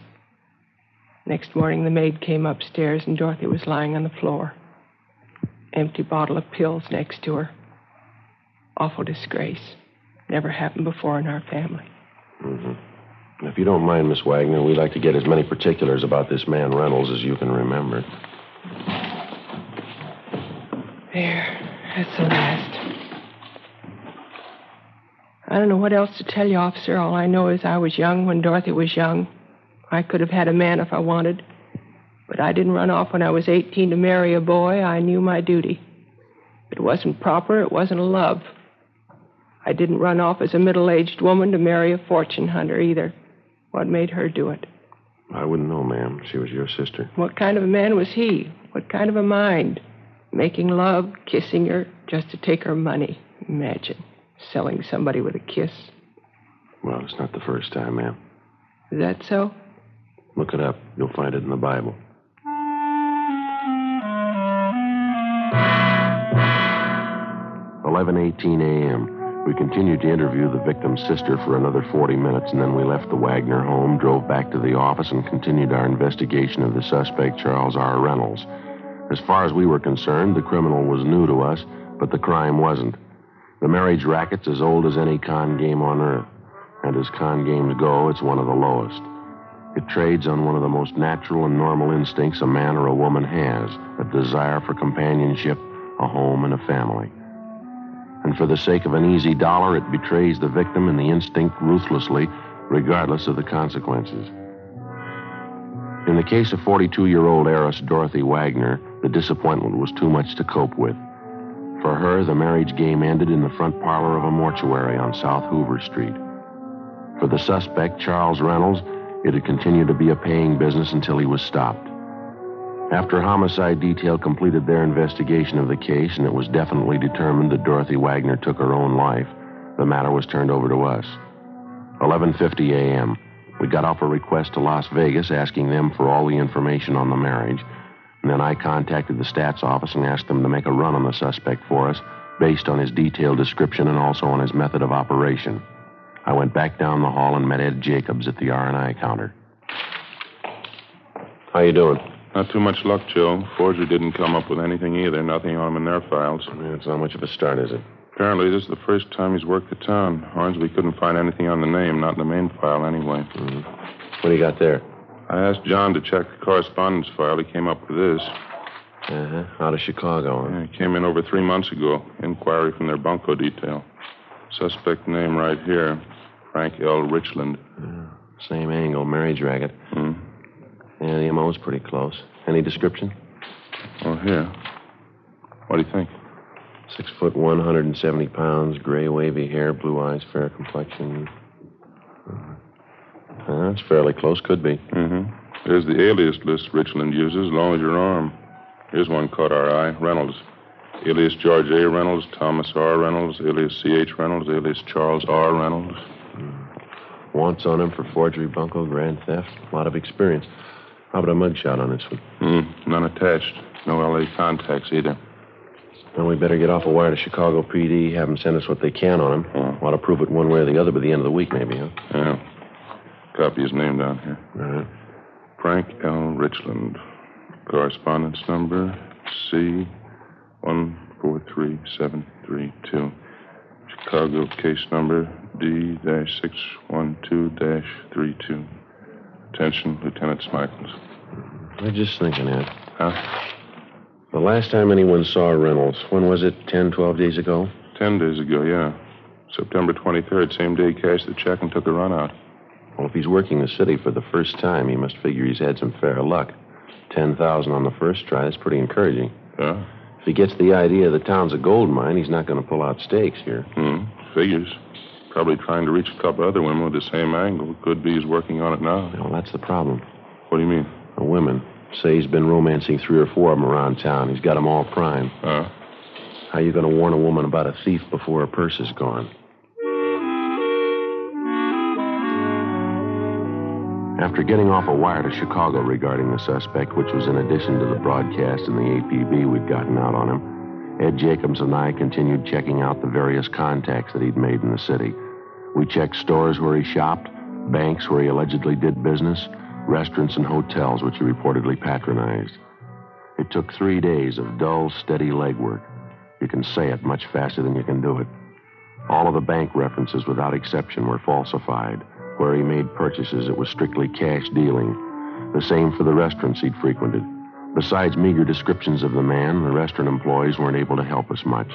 Next morning, the maid came upstairs, and Dorothy was lying on the floor. Empty bottle of pills next to her. Awful disgrace. Never happened before in our family. Mm-hmm. If you don't mind, Miss Wagner, we'd like to get as many particulars about this man Reynolds as you can remember. There. That's the last. I don't know what else to tell you, officer. All I know is I was young when Dorothy was young. I could have had a man if I wanted. But I didn't run off when I was 18 to marry a boy. I knew my duty. It wasn't proper. It wasn't a love. I didn't run off as a middle aged woman to marry a fortune hunter either. What made her do it? I wouldn't know, ma'am. She was your sister. What kind of a man was he? What kind of a mind? Making love, kissing her, just to take her money. Imagine selling somebody with a kiss. Well, it's not the first time, ma'am. Is that so? Look it up. You'll find it in the Bible. Eleven eighteen a.m. We continued to interview the victim's sister for another 40 minutes, and then we left the Wagner home, drove back to the office, and continued our investigation of the suspect, Charles R. Reynolds. As far as we were concerned, the criminal was new to us, but the crime wasn't. The marriage racket's as old as any con game on earth, and as con games go, it's one of the lowest. It trades on one of the most natural and normal instincts a man or a woman has a desire for companionship, a home, and a family. And for the sake of an easy dollar, it betrays the victim and the instinct ruthlessly, regardless of the consequences. In the case of 42 year old heiress Dorothy Wagner, the disappointment was too much to cope with. For her, the marriage game ended in the front parlor of a mortuary on South Hoover Street. For the suspect, Charles Reynolds, it had continued to be a paying business until he was stopped. After homicide detail completed their investigation of the case and it was definitely determined that Dorothy Wagner took her own life, The matter was turned over to us. 11:50 a.m. We got off a request to Las Vegas asking them for all the information on the marriage. And then I contacted the stats office and asked them to make a run on the suspect for us based on his detailed description and also on his method of operation. I went back down the hall and met Ed Jacobs at the R&I counter. How you doing? Not too much luck, Joe. Forger didn't come up with anything either. Nothing on him in their files. It's not much of a start, is it? Apparently, this is the first time he's worked the town. Hornsby couldn't find anything on the name, not in the main file anyway. Mm-hmm. What do you got there? I asked John to check the correspondence file. He came up with this. Uh-huh. Out of Chicago. Huh? Yeah, it came in over three months ago. Inquiry from their bunco detail. Suspect name right here. Frank L. Richland. Yeah. Same angle, marriage racket. Hmm. Yeah, the MO's pretty close. Any description? Oh, here. What do you think? Six foot one, 170 pounds, gray wavy hair, blue eyes, fair complexion. Uh, that's fairly close. Could be. Mm-hmm. Here's the alias list Richland uses, long as your arm. Here's one caught our eye. Reynolds. Alias George A. Reynolds, Thomas R. Reynolds, alias C.H. Reynolds, alias Charles R. Reynolds. Wants on him for forgery, bunco, grand theft. A lot of experience. How about a mugshot on this one? Mm, none attached. No L.A. contacts either. Well, we better get off a wire to Chicago PD, have them send us what they can on him. Ought to prove it one way or the other by the end of the week, maybe, huh? Yeah. Copy his name down here. All right. Frank L. Richland. Correspondence number C one four three seven three two. Chicago case number D dash six one two dash three two. Attention, Lieutenant Smichaels. I'm just thinking, Ed. Huh? The last time anyone saw Reynolds, when was it? Ten, twelve days ago? Ten days ago, yeah. September 23rd, same day he cashed the check and took a run out. Well, if he's working the city for the first time, he must figure he's had some fair luck. Ten thousand on the first try, that's pretty encouraging. Yeah? If he gets the idea the town's a gold mine, he's not going to pull out stakes here. Hmm. Figures. Probably trying to reach a couple other women with the same angle. Could be he's working on it now. Well, that's the problem. What do you mean? The women. Say he's been romancing three or four of them around town. He's got them all prime. Huh? How you going to warn a woman about a thief before her purse is gone? After getting off a wire to Chicago regarding the suspect, which was in addition to the broadcast and the APB we'd gotten out on him, Ed Jacobs and I continued checking out the various contacts that he'd made in the city. We checked stores where he shopped, banks where he allegedly did business, restaurants and hotels which he reportedly patronized. It took three days of dull, steady legwork. You can say it much faster than you can do it. All of the bank references, without exception, were falsified. Where he made purchases, it was strictly cash dealing. The same for the restaurants he'd frequented. Besides meager descriptions of the man, the restaurant employees weren't able to help us much.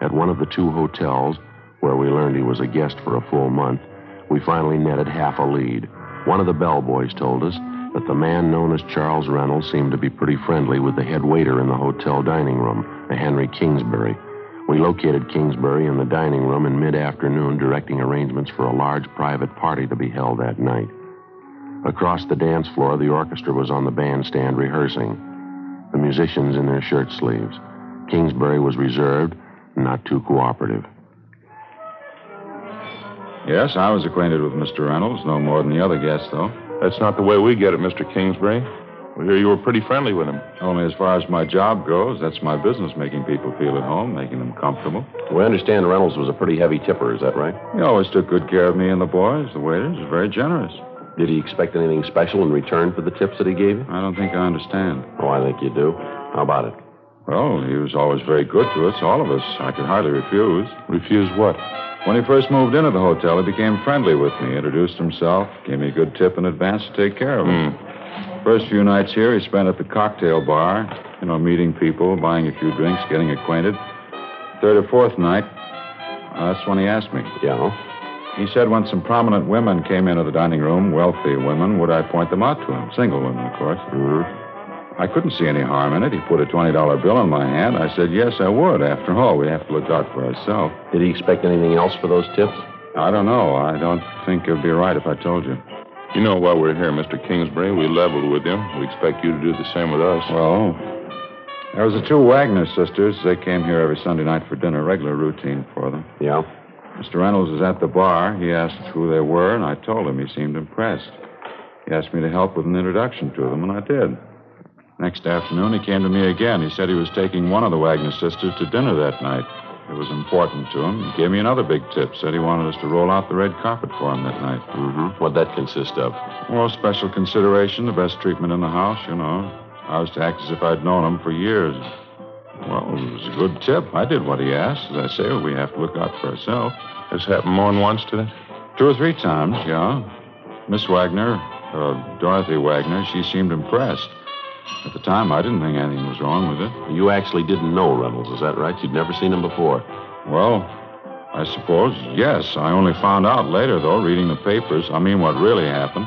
At one of the two hotels, where we learned he was a guest for a full month, we finally netted half a lead. One of the bellboys told us that the man known as Charles Reynolds seemed to be pretty friendly with the head waiter in the hotel dining room, a Henry Kingsbury. We located Kingsbury in the dining room in mid afternoon, directing arrangements for a large private party to be held that night. Across the dance floor, the orchestra was on the bandstand rehearsing, the musicians in their shirt sleeves. Kingsbury was reserved, not too cooperative. Yes, I was acquainted with Mr. Reynolds, no more than the other guests, though. That's not the way we get it, Mr. Kingsbury. We hear you were pretty friendly with him. Only as far as my job goes. That's my business, making people feel at home, making them comfortable. We understand Reynolds was a pretty heavy tipper, is that right? He always took good care of me and the boys. The waiters was very generous. Did he expect anything special in return for the tips that he gave you? I don't think I understand. Oh, I think you do. How about it? Well, he was always very good to us, all of us. I could hardly refuse. Refuse what? When he first moved into the hotel, he became friendly with me, introduced himself, gave me a good tip in advance to take care of him. Mm. First few nights here, he spent at the cocktail bar, you know, meeting people, buying a few drinks, getting acquainted. Third or fourth night, uh, that's when he asked me. Yeah? He said when some prominent women came into the dining room, wealthy women, would I point them out to him? Single women, of course. Mm-hmm. I couldn't see any harm in it. He put a $20 bill in my hand. I said, yes, I would. After all, we have to look out for ourselves. Did he expect anything else for those tips? I don't know. I don't think it would be right if I told you. You know why we're here, Mr. Kingsbury. We leveled with him. We expect you to do the same with us. Well, there was the two Wagner sisters. They came here every Sunday night for dinner, regular routine for them. Yeah? Mr. Reynolds was at the bar. He asked who they were, and I told him. He seemed impressed. He asked me to help with an introduction to them, and I did. Next afternoon, he came to me again. He said he was taking one of the Wagner sisters to dinner that night. It was important to him. He gave me another big tip. Said he wanted us to roll out the red carpet for him that night. Mm-hmm. What'd that consist of? Well, special consideration, the best treatment in the house, you know. I was to act as if I'd known him for years. Well, it was a good tip. I did what he asked. As I say, we have to look out for ourselves. Has happened more than once today? Two or three times, yeah. Miss Wagner, uh, Dorothy Wagner, she seemed impressed. At the time, I didn't think anything was wrong with it. You actually didn't know Reynolds, is that right? You'd never seen him before. Well, I suppose, yes. I only found out later, though, reading the papers. I mean, what really happened.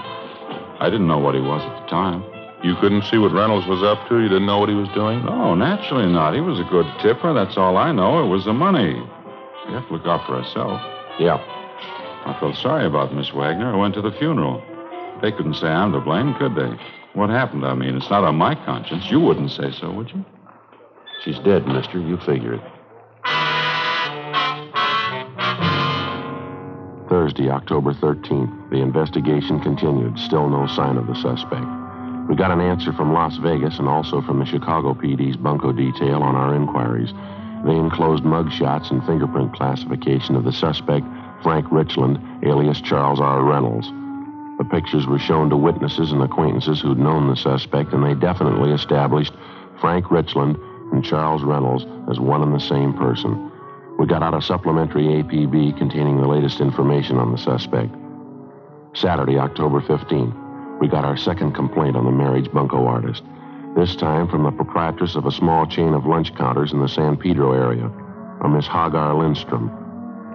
I didn't know what he was at the time. You couldn't see what Reynolds was up to? You didn't know what he was doing? No, naturally not. He was a good tipper. That's all I know. It was the money. We have to look out for ourselves. Yeah. I felt sorry about Miss Wagner. I went to the funeral. They couldn't say I'm to blame, could they? What happened? I mean, it's not on my conscience. You wouldn't say so, would you? She's dead, mister. You figure it. Thursday, October 13th. The investigation continued. Still no sign of the suspect. We got an answer from Las Vegas and also from the Chicago PD's bunco detail on our inquiries. They enclosed mugshots and fingerprint classification of the suspect, Frank Richland, alias Charles R. Reynolds. The pictures were shown to witnesses and acquaintances who'd known the suspect, and they definitely established Frank Richland and Charles Reynolds as one and the same person. We got out a supplementary APB containing the latest information on the suspect. Saturday, October 15th, we got our second complaint on the marriage bunco artist. This time from the proprietress of a small chain of lunch counters in the San Pedro area, a Miss Hagar Lindstrom.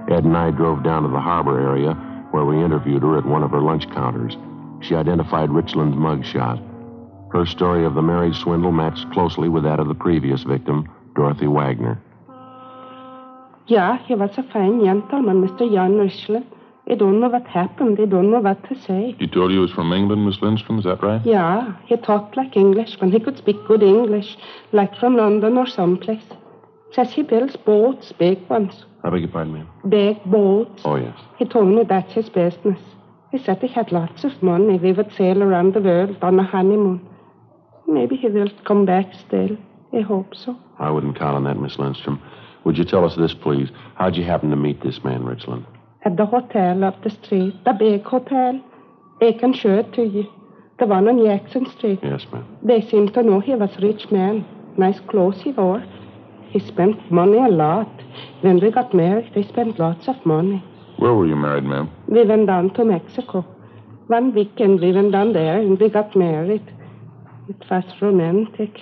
Ed and I drove down to the harbor area where we interviewed her at one of her lunch counters. She identified Richland's mugshot. Her story of the marriage swindle matched closely with that of the previous victim, Dorothy Wagner. Yeah, he was a fine gentleman, Mr. Jan Richland. I don't know what happened. I don't know what to say. He told you he was from England, Miss Lindstrom, is that right? Yeah, he talked like English when he could speak good English, like from London or someplace. Says he builds boats, big ones. I beg your pardon, ma'am. Big boats. Oh, yes. He told me that's his business. He said he had lots of money. We would sail around the world on a honeymoon. Maybe he will come back still. I hope so. I wouldn't count on that, Miss Lindstrom. Would you tell us this, please? How'd you happen to meet this man, Richland? At the hotel up the street, the big hotel. I can show it to you. The one on Jackson Street. Yes, ma'am. They seemed to know he was a rich man. Nice clothes he wore. He spent money a lot. When we got married, they spent lots of money. Where were you married, ma'am? We went down to Mexico. One weekend we went down there and we got married. It was romantic.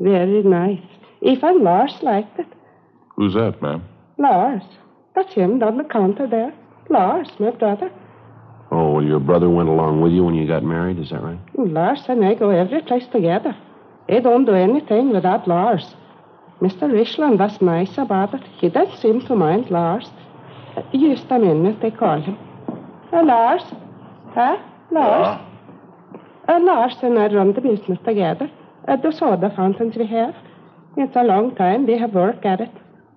Very nice. Even Lars liked it. Who's that, ma'am? Lars. That's him down the counter there. Lars, my brother. Oh, well, your brother went along with you when you got married, is that right? Lars and I go every place together. I don't do anything without Lars. Mr. Richland was nice about it. He didn't seem to mind Lars. Uh, just a minute, they call him. Uh, Lars? Huh? Lars? Uh, Lars and I run the business together. Uh, the soda fountains we have. It's a long time. We have work at it.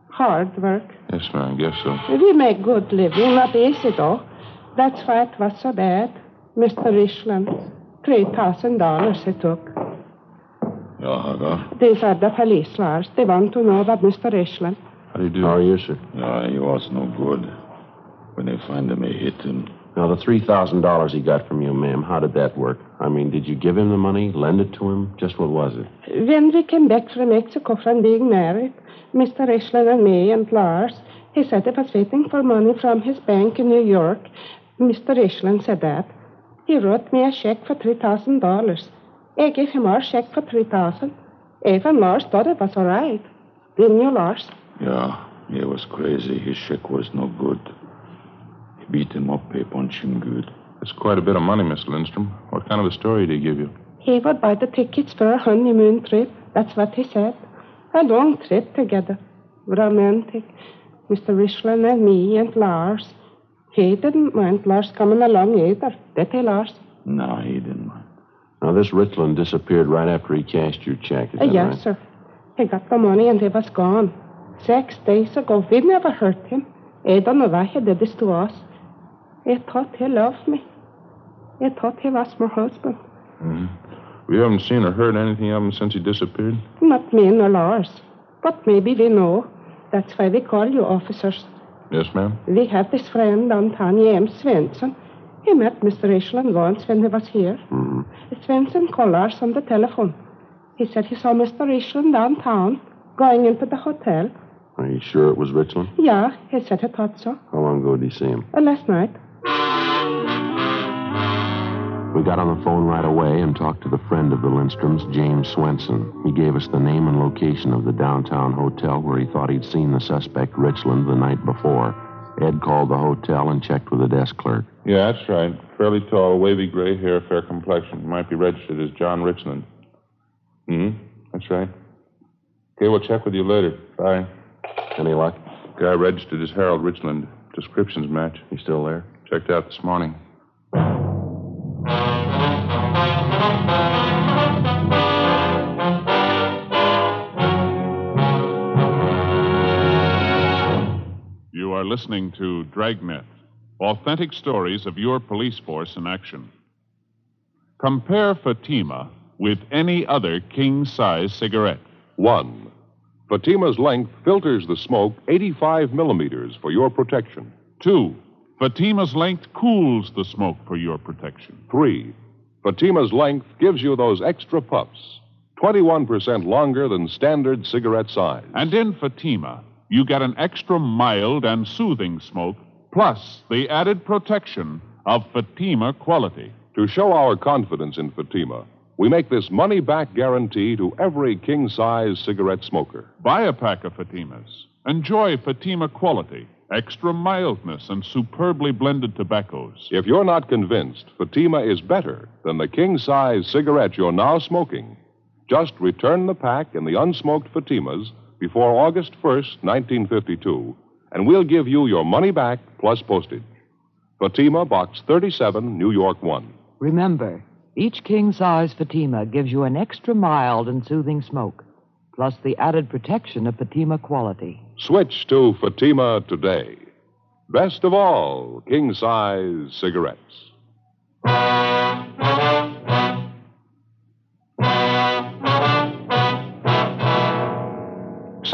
Hard work. Yes, ma'am, I guess so. We make good living, not easy though. That's why it was so bad. Mr. Richland, three thousand dollars he took. Yeah, Hagar. These are the police, Lars. They want to know about Mr. Richland. How do you do? How are you, sir? No, he was no good. When they find him, they hit him. Now, the $3,000 he got from you, ma'am, how did that work? I mean, did you give him the money, lend it to him? Just what was it? When we came back from Mexico from being married, Mr. Richland and me and Lars, he said he was waiting for money from his bank in New York. Mr. Richland said that. He wrote me a check for $3,000. I gave him our check for 3000 Even Lars thought it was all right. Didn't you, Lars? Yeah, he was crazy. His check was no good. He beat him up, he punched him good. That's quite a bit of money, Miss Lindstrom. What kind of a story did he give you? He would buy the tickets for a honeymoon trip. That's what he said. A long trip together. Romantic. Mr. Richland and me and Lars. He didn't mind Lars coming along either, did he, Lars? No, he didn't mind. Now, this Richland disappeared right after he cashed your check, is Uh, yes, right? sir. He got the money and he was gone. Six days ago. We never hurt him. I don't know why he did this to us. I thought he loved me. I thought he was my husband. hmm We haven't seen or heard anything of him since he disappeared. Not me nor Lars. But maybe we know. That's why we call you officers. Yes, ma'am? We have this friend downtown, James Svensson. He met Mr. Richland once when he was here. Mm-hmm. Svensson called Lars on the telephone. He said he saw Mr. Richland downtown going into the hotel. Are you sure it was Richland? Yeah, he said he thought so. How long ago did he see him? Uh, last night. We got on the phone right away and talked to the friend of the Lindstroms, James Swenson. He gave us the name and location of the downtown hotel where he thought he'd seen the suspect, Richland, the night before. Ed called the hotel and checked with the desk clerk. Yeah, that's right. Fairly tall, wavy gray hair, fair complexion. Might be registered as John Richland. Hmm, that's right. Okay, we'll check with you later. Bye. Any luck? Guy registered as Harold Richland. Descriptions match. He's still there? Checked out this morning. Are listening to Dragnet, authentic stories of your police force in action. Compare Fatima with any other king size cigarette. One, Fatima's length filters the smoke 85 millimeters for your protection. Two, Fatima's length cools the smoke for your protection. Three, Fatima's length gives you those extra puffs, 21% longer than standard cigarette size. And in Fatima, you get an extra mild and soothing smoke, plus the added protection of Fatima quality. To show our confidence in Fatima, we make this money back guarantee to every king size cigarette smoker. Buy a pack of Fatimas. Enjoy Fatima quality, extra mildness, and superbly blended tobaccos. If you're not convinced Fatima is better than the king size cigarette you're now smoking, just return the pack in the unsmoked Fatimas before August 1st, 1952, and we'll give you your money back plus postage. Fatima, Box 37, New York 1. Remember, each king size Fatima gives you an extra mild and soothing smoke, plus the added protection of Fatima quality. Switch to Fatima today. Best of all, king size cigarettes.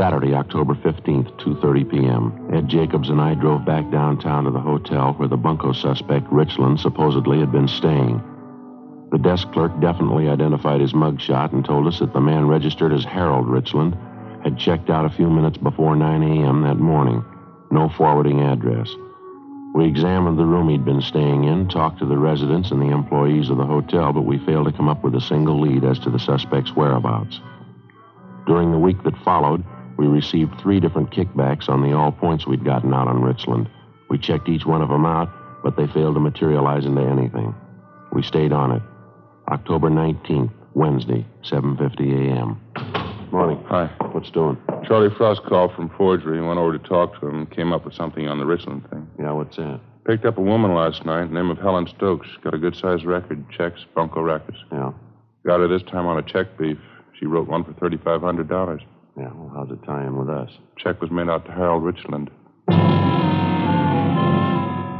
Saturday, October 15th, 2:30 p.m. Ed Jacobs and I drove back downtown to the hotel where the bunco suspect Richland supposedly had been staying. The desk clerk definitely identified his mugshot and told us that the man registered as Harold Richland had checked out a few minutes before 9 a.m. that morning. No forwarding address. We examined the room he'd been staying in, talked to the residents and the employees of the hotel, but we failed to come up with a single lead as to the suspect's whereabouts. During the week that followed, we received three different kickbacks on the all points we'd gotten out on Richland. We checked each one of them out, but they failed to materialize into anything. We stayed on it. October 19th, Wednesday, 7:50 a.m. Morning. Hi. What's doing? Charlie Frost called from forgery. Went over to talk to him and came up with something on the Richland thing. Yeah, what's that? Picked up a woman last night, name of Helen Stokes. Got a good sized record, checks, bunco records. Yeah. Got her this time on a check beef. She wrote one for $3,500. Yeah, well, how's it tie in with us? Check was made out to Harold Richland.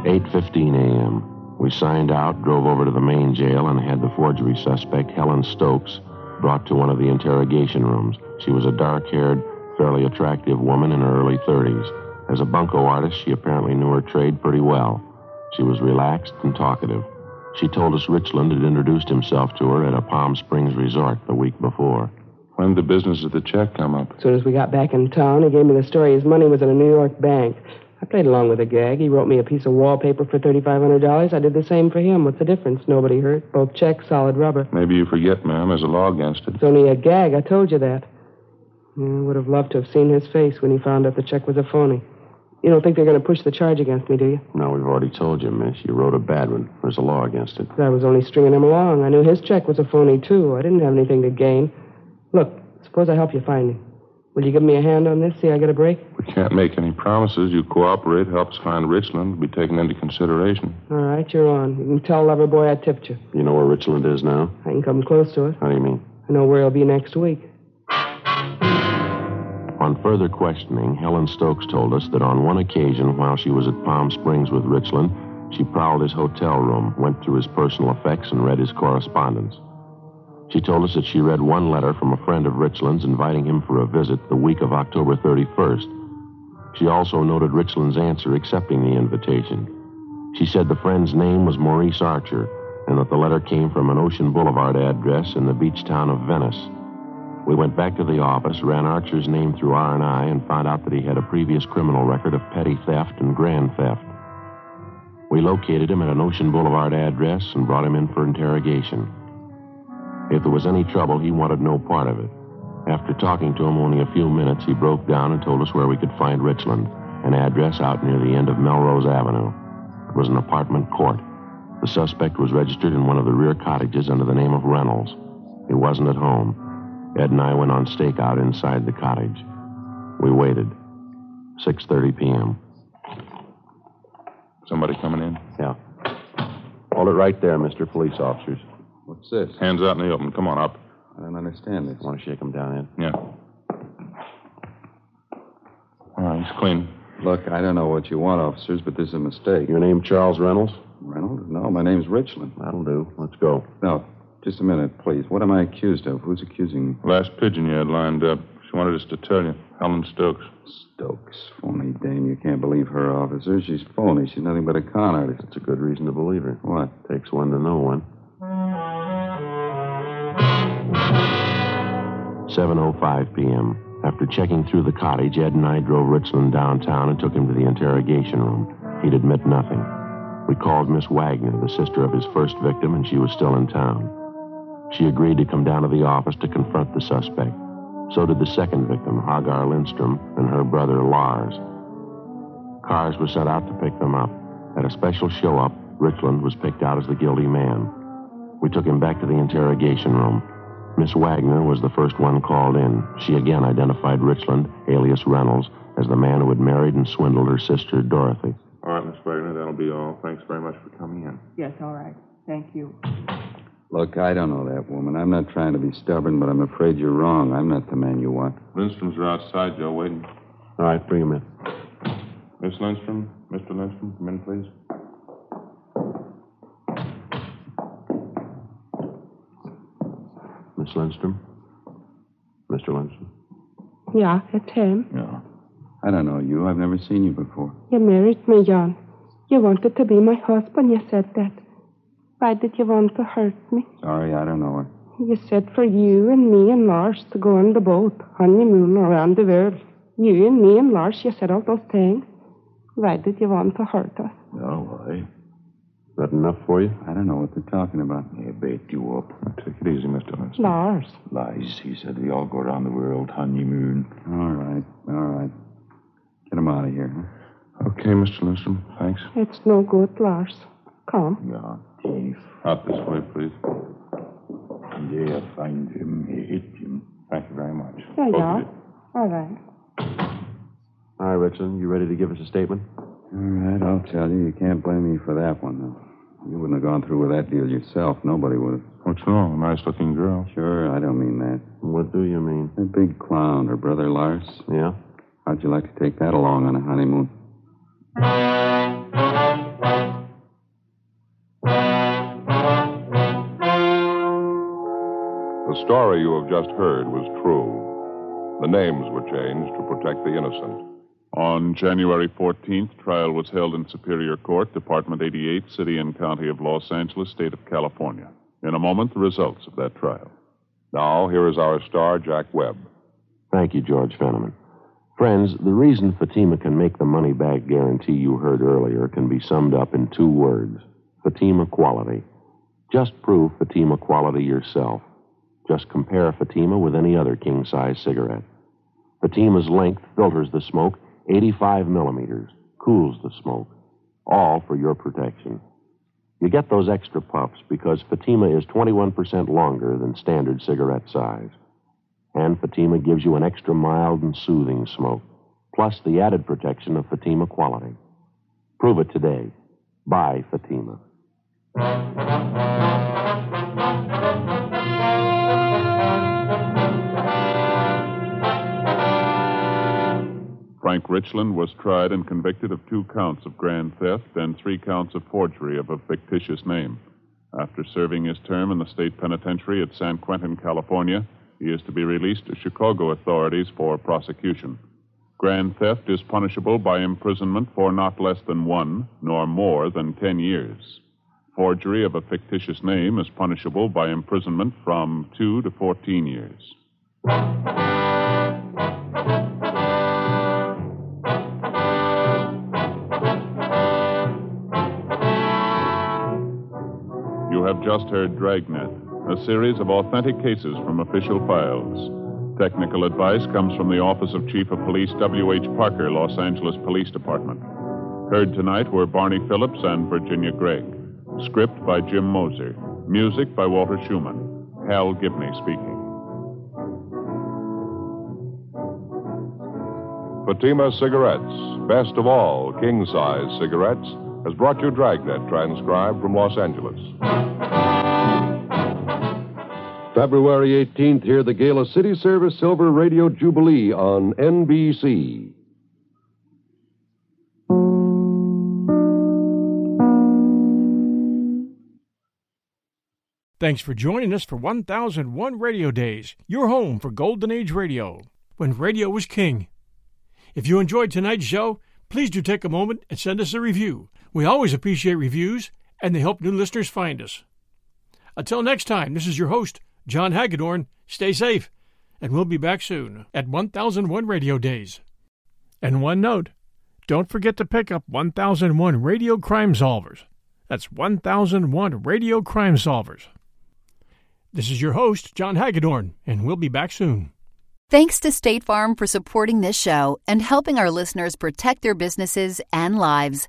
8:15 a.m. We signed out, drove over to the main jail, and had the forgery suspect, Helen Stokes, brought to one of the interrogation rooms. She was a dark-haired, fairly attractive woman in her early 30s. As a bunco artist, she apparently knew her trade pretty well. She was relaxed and talkative. She told us Richland had introduced himself to her at a Palm Springs resort the week before. When did the business of the check come up? As soon as we got back in town, he gave me the story his money was in a New York bank. I played along with the gag. He wrote me a piece of wallpaper for $3,500. I did the same for him. What's the difference? Nobody hurt. Both checks, solid rubber. Maybe you forget, ma'am. There's a law against it. It's only a gag. I told you that. I would have loved to have seen his face when he found out the check was a phony. You don't think they're going to push the charge against me, do you? No, we've already told you, miss. You wrote a bad one. There's a law against it. I was only stringing him along. I knew his check was a phony, too. I didn't have anything to gain. Look, suppose I help you find him. Will you give me a hand on this? See, I get a break? We can't make any promises. You cooperate, help us find Richland, will be taken into consideration. All right, you're on. You can tell Loverboy I tipped you. You know where Richland is now? I can come close to it. How do you mean? I know where he'll be next week. On further questioning, Helen Stokes told us that on one occasion while she was at Palm Springs with Richland, she prowled his hotel room, went through his personal effects, and read his correspondence. She told us that she read one letter from a friend of Richland's inviting him for a visit the week of October 31st. She also noted Richland's answer accepting the invitation. She said the friend's name was Maurice Archer and that the letter came from an Ocean Boulevard address in the beach town of Venice. We went back to the office, ran Archer's name through R&I, and found out that he had a previous criminal record of petty theft and grand theft. We located him at an Ocean Boulevard address and brought him in for interrogation. If there was any trouble, he wanted no part of it. After talking to him only a few minutes, he broke down and told us where we could find Richland, an address out near the end of Melrose Avenue. It was an apartment court. The suspect was registered in one of the rear cottages under the name of Reynolds. He wasn't at home. Ed and I went on stakeout inside the cottage. We waited. 6.30 p.m. Somebody coming in? Yeah. Hold it right there, Mr. Police Officers. What's this? Hands out in the open. Come on up. I don't understand this. Want to shake him down, Ed? Yeah. All right, he's clean. Look, I don't know what you want, officers, but this is a mistake. Your name Charles Reynolds? Reynolds? No, my name's Richland. That'll do. Let's go. No, just a minute, please. What am I accused of? Who's accusing me? Last pigeon you had lined up. She wanted us to tell you. Helen Stokes. Stokes. Phony dame. You can't believe her, officer. She's phony. She's nothing but a con artist. That's a good reason to believe her. What? Takes one to know one. 7.05 p.m. After checking through the cottage, Ed and I drove Richland downtown and took him to the interrogation room. He'd admit nothing. We called Miss Wagner, the sister of his first victim, and she was still in town. She agreed to come down to the office to confront the suspect. So did the second victim, Hagar Lindstrom, and her brother, Lars. Cars were sent out to pick them up. At a special show up, Richland was picked out as the guilty man. We took him back to the interrogation room. Miss Wagner was the first one called in. She again identified Richland, alias Reynolds, as the man who had married and swindled her sister, Dorothy. All right, Miss Wagner, that'll be all. Thanks very much for coming in. Yes, all right. Thank you. Look, I don't know that woman. I'm not trying to be stubborn, but I'm afraid you're wrong. I'm not the man you want. Lindstrom's are outside, Joe, waiting. All right, bring him in. Miss Lindstrom, Mr. Lindstrom, come in, please. Miss Lindstrom? Mr. Lindstrom? Yeah, it's him. Yeah. I don't know you. I've never seen you before. You married me, John. You wanted to be my husband. You said that. Why did you want to hurt me? Sorry, I don't know her. You said for you and me and Lars to go on the boat, honeymoon around the world. You and me and Lars, you said all those things. Why did you want to hurt us? Oh, no, why? Is that enough for you? I don't know what they're talking about. They bait you up. Take it easy, Mr. Lindstrom. Lars. Lies. He said we all go around the world honeymoon. All right, all right. Get him out of here, huh? Okay, Mr. Lindstrom, thanks. It's no good, Lars. Come. Yeah, thief. Out this way, please. Yeah, find him. He hit him. Thank you very much. Yeah, Both yeah. of you. All right. All right, Richland, you ready to give us a statement? All right, I'll tell you. You can't blame me for that one, though. You wouldn't have gone through with that deal yourself. Nobody would have. What's wrong? A nice looking girl. Sure, I don't mean that. What do you mean? That big clown, her brother Lars. Yeah? How'd you like to take that along on a honeymoon? The story you have just heard was true. The names were changed to protect the innocent. On January 14th, trial was held in Superior Court, Department 88, City and County of Los Angeles, State of California. In a moment, the results of that trial. Now, here is our star, Jack Webb. Thank you, George Fenneman. Friends, the reason Fatima can make the money back guarantee you heard earlier can be summed up in two words Fatima quality. Just prove Fatima quality yourself. Just compare Fatima with any other king size cigarette. Fatima's length filters the smoke 85 millimeters, cools the smoke, all for your protection. You get those extra puffs because Fatima is 21% longer than standard cigarette size. And Fatima gives you an extra mild and soothing smoke, plus the added protection of Fatima quality. Prove it today. Buy Fatima. Frank Richland was tried and convicted of two counts of grand theft and three counts of forgery of a fictitious name. After serving his term in the state penitentiary at San Quentin, California, he is to be released to Chicago authorities for prosecution. Grand theft is punishable by imprisonment for not less than one, nor more than ten years. Forgery of a fictitious name is punishable by imprisonment from two to fourteen years. Just heard Dragnet, a series of authentic cases from official files. Technical advice comes from the Office of Chief of Police W.H. Parker, Los Angeles Police Department. Heard tonight were Barney Phillips and Virginia Gregg. Script by Jim Moser. Music by Walter Schumann. Hal Gibney speaking. Fatima Cigarettes, best of all king size cigarettes, has brought you Dragnet, transcribed from Los Angeles. February 18th, hear the Gala City Service Silver Radio Jubilee on NBC. Thanks for joining us for 1001 Radio Days, your home for Golden Age radio, when radio was king. If you enjoyed tonight's show, please do take a moment and send us a review. We always appreciate reviews, and they help new listeners find us. Until next time, this is your host, John Hagedorn. Stay safe, and we'll be back soon at 1001 Radio Days. And one note don't forget to pick up 1001 Radio Crime Solvers. That's 1001 Radio Crime Solvers. This is your host, John Hagedorn, and we'll be back soon. Thanks to State Farm for supporting this show and helping our listeners protect their businesses and lives.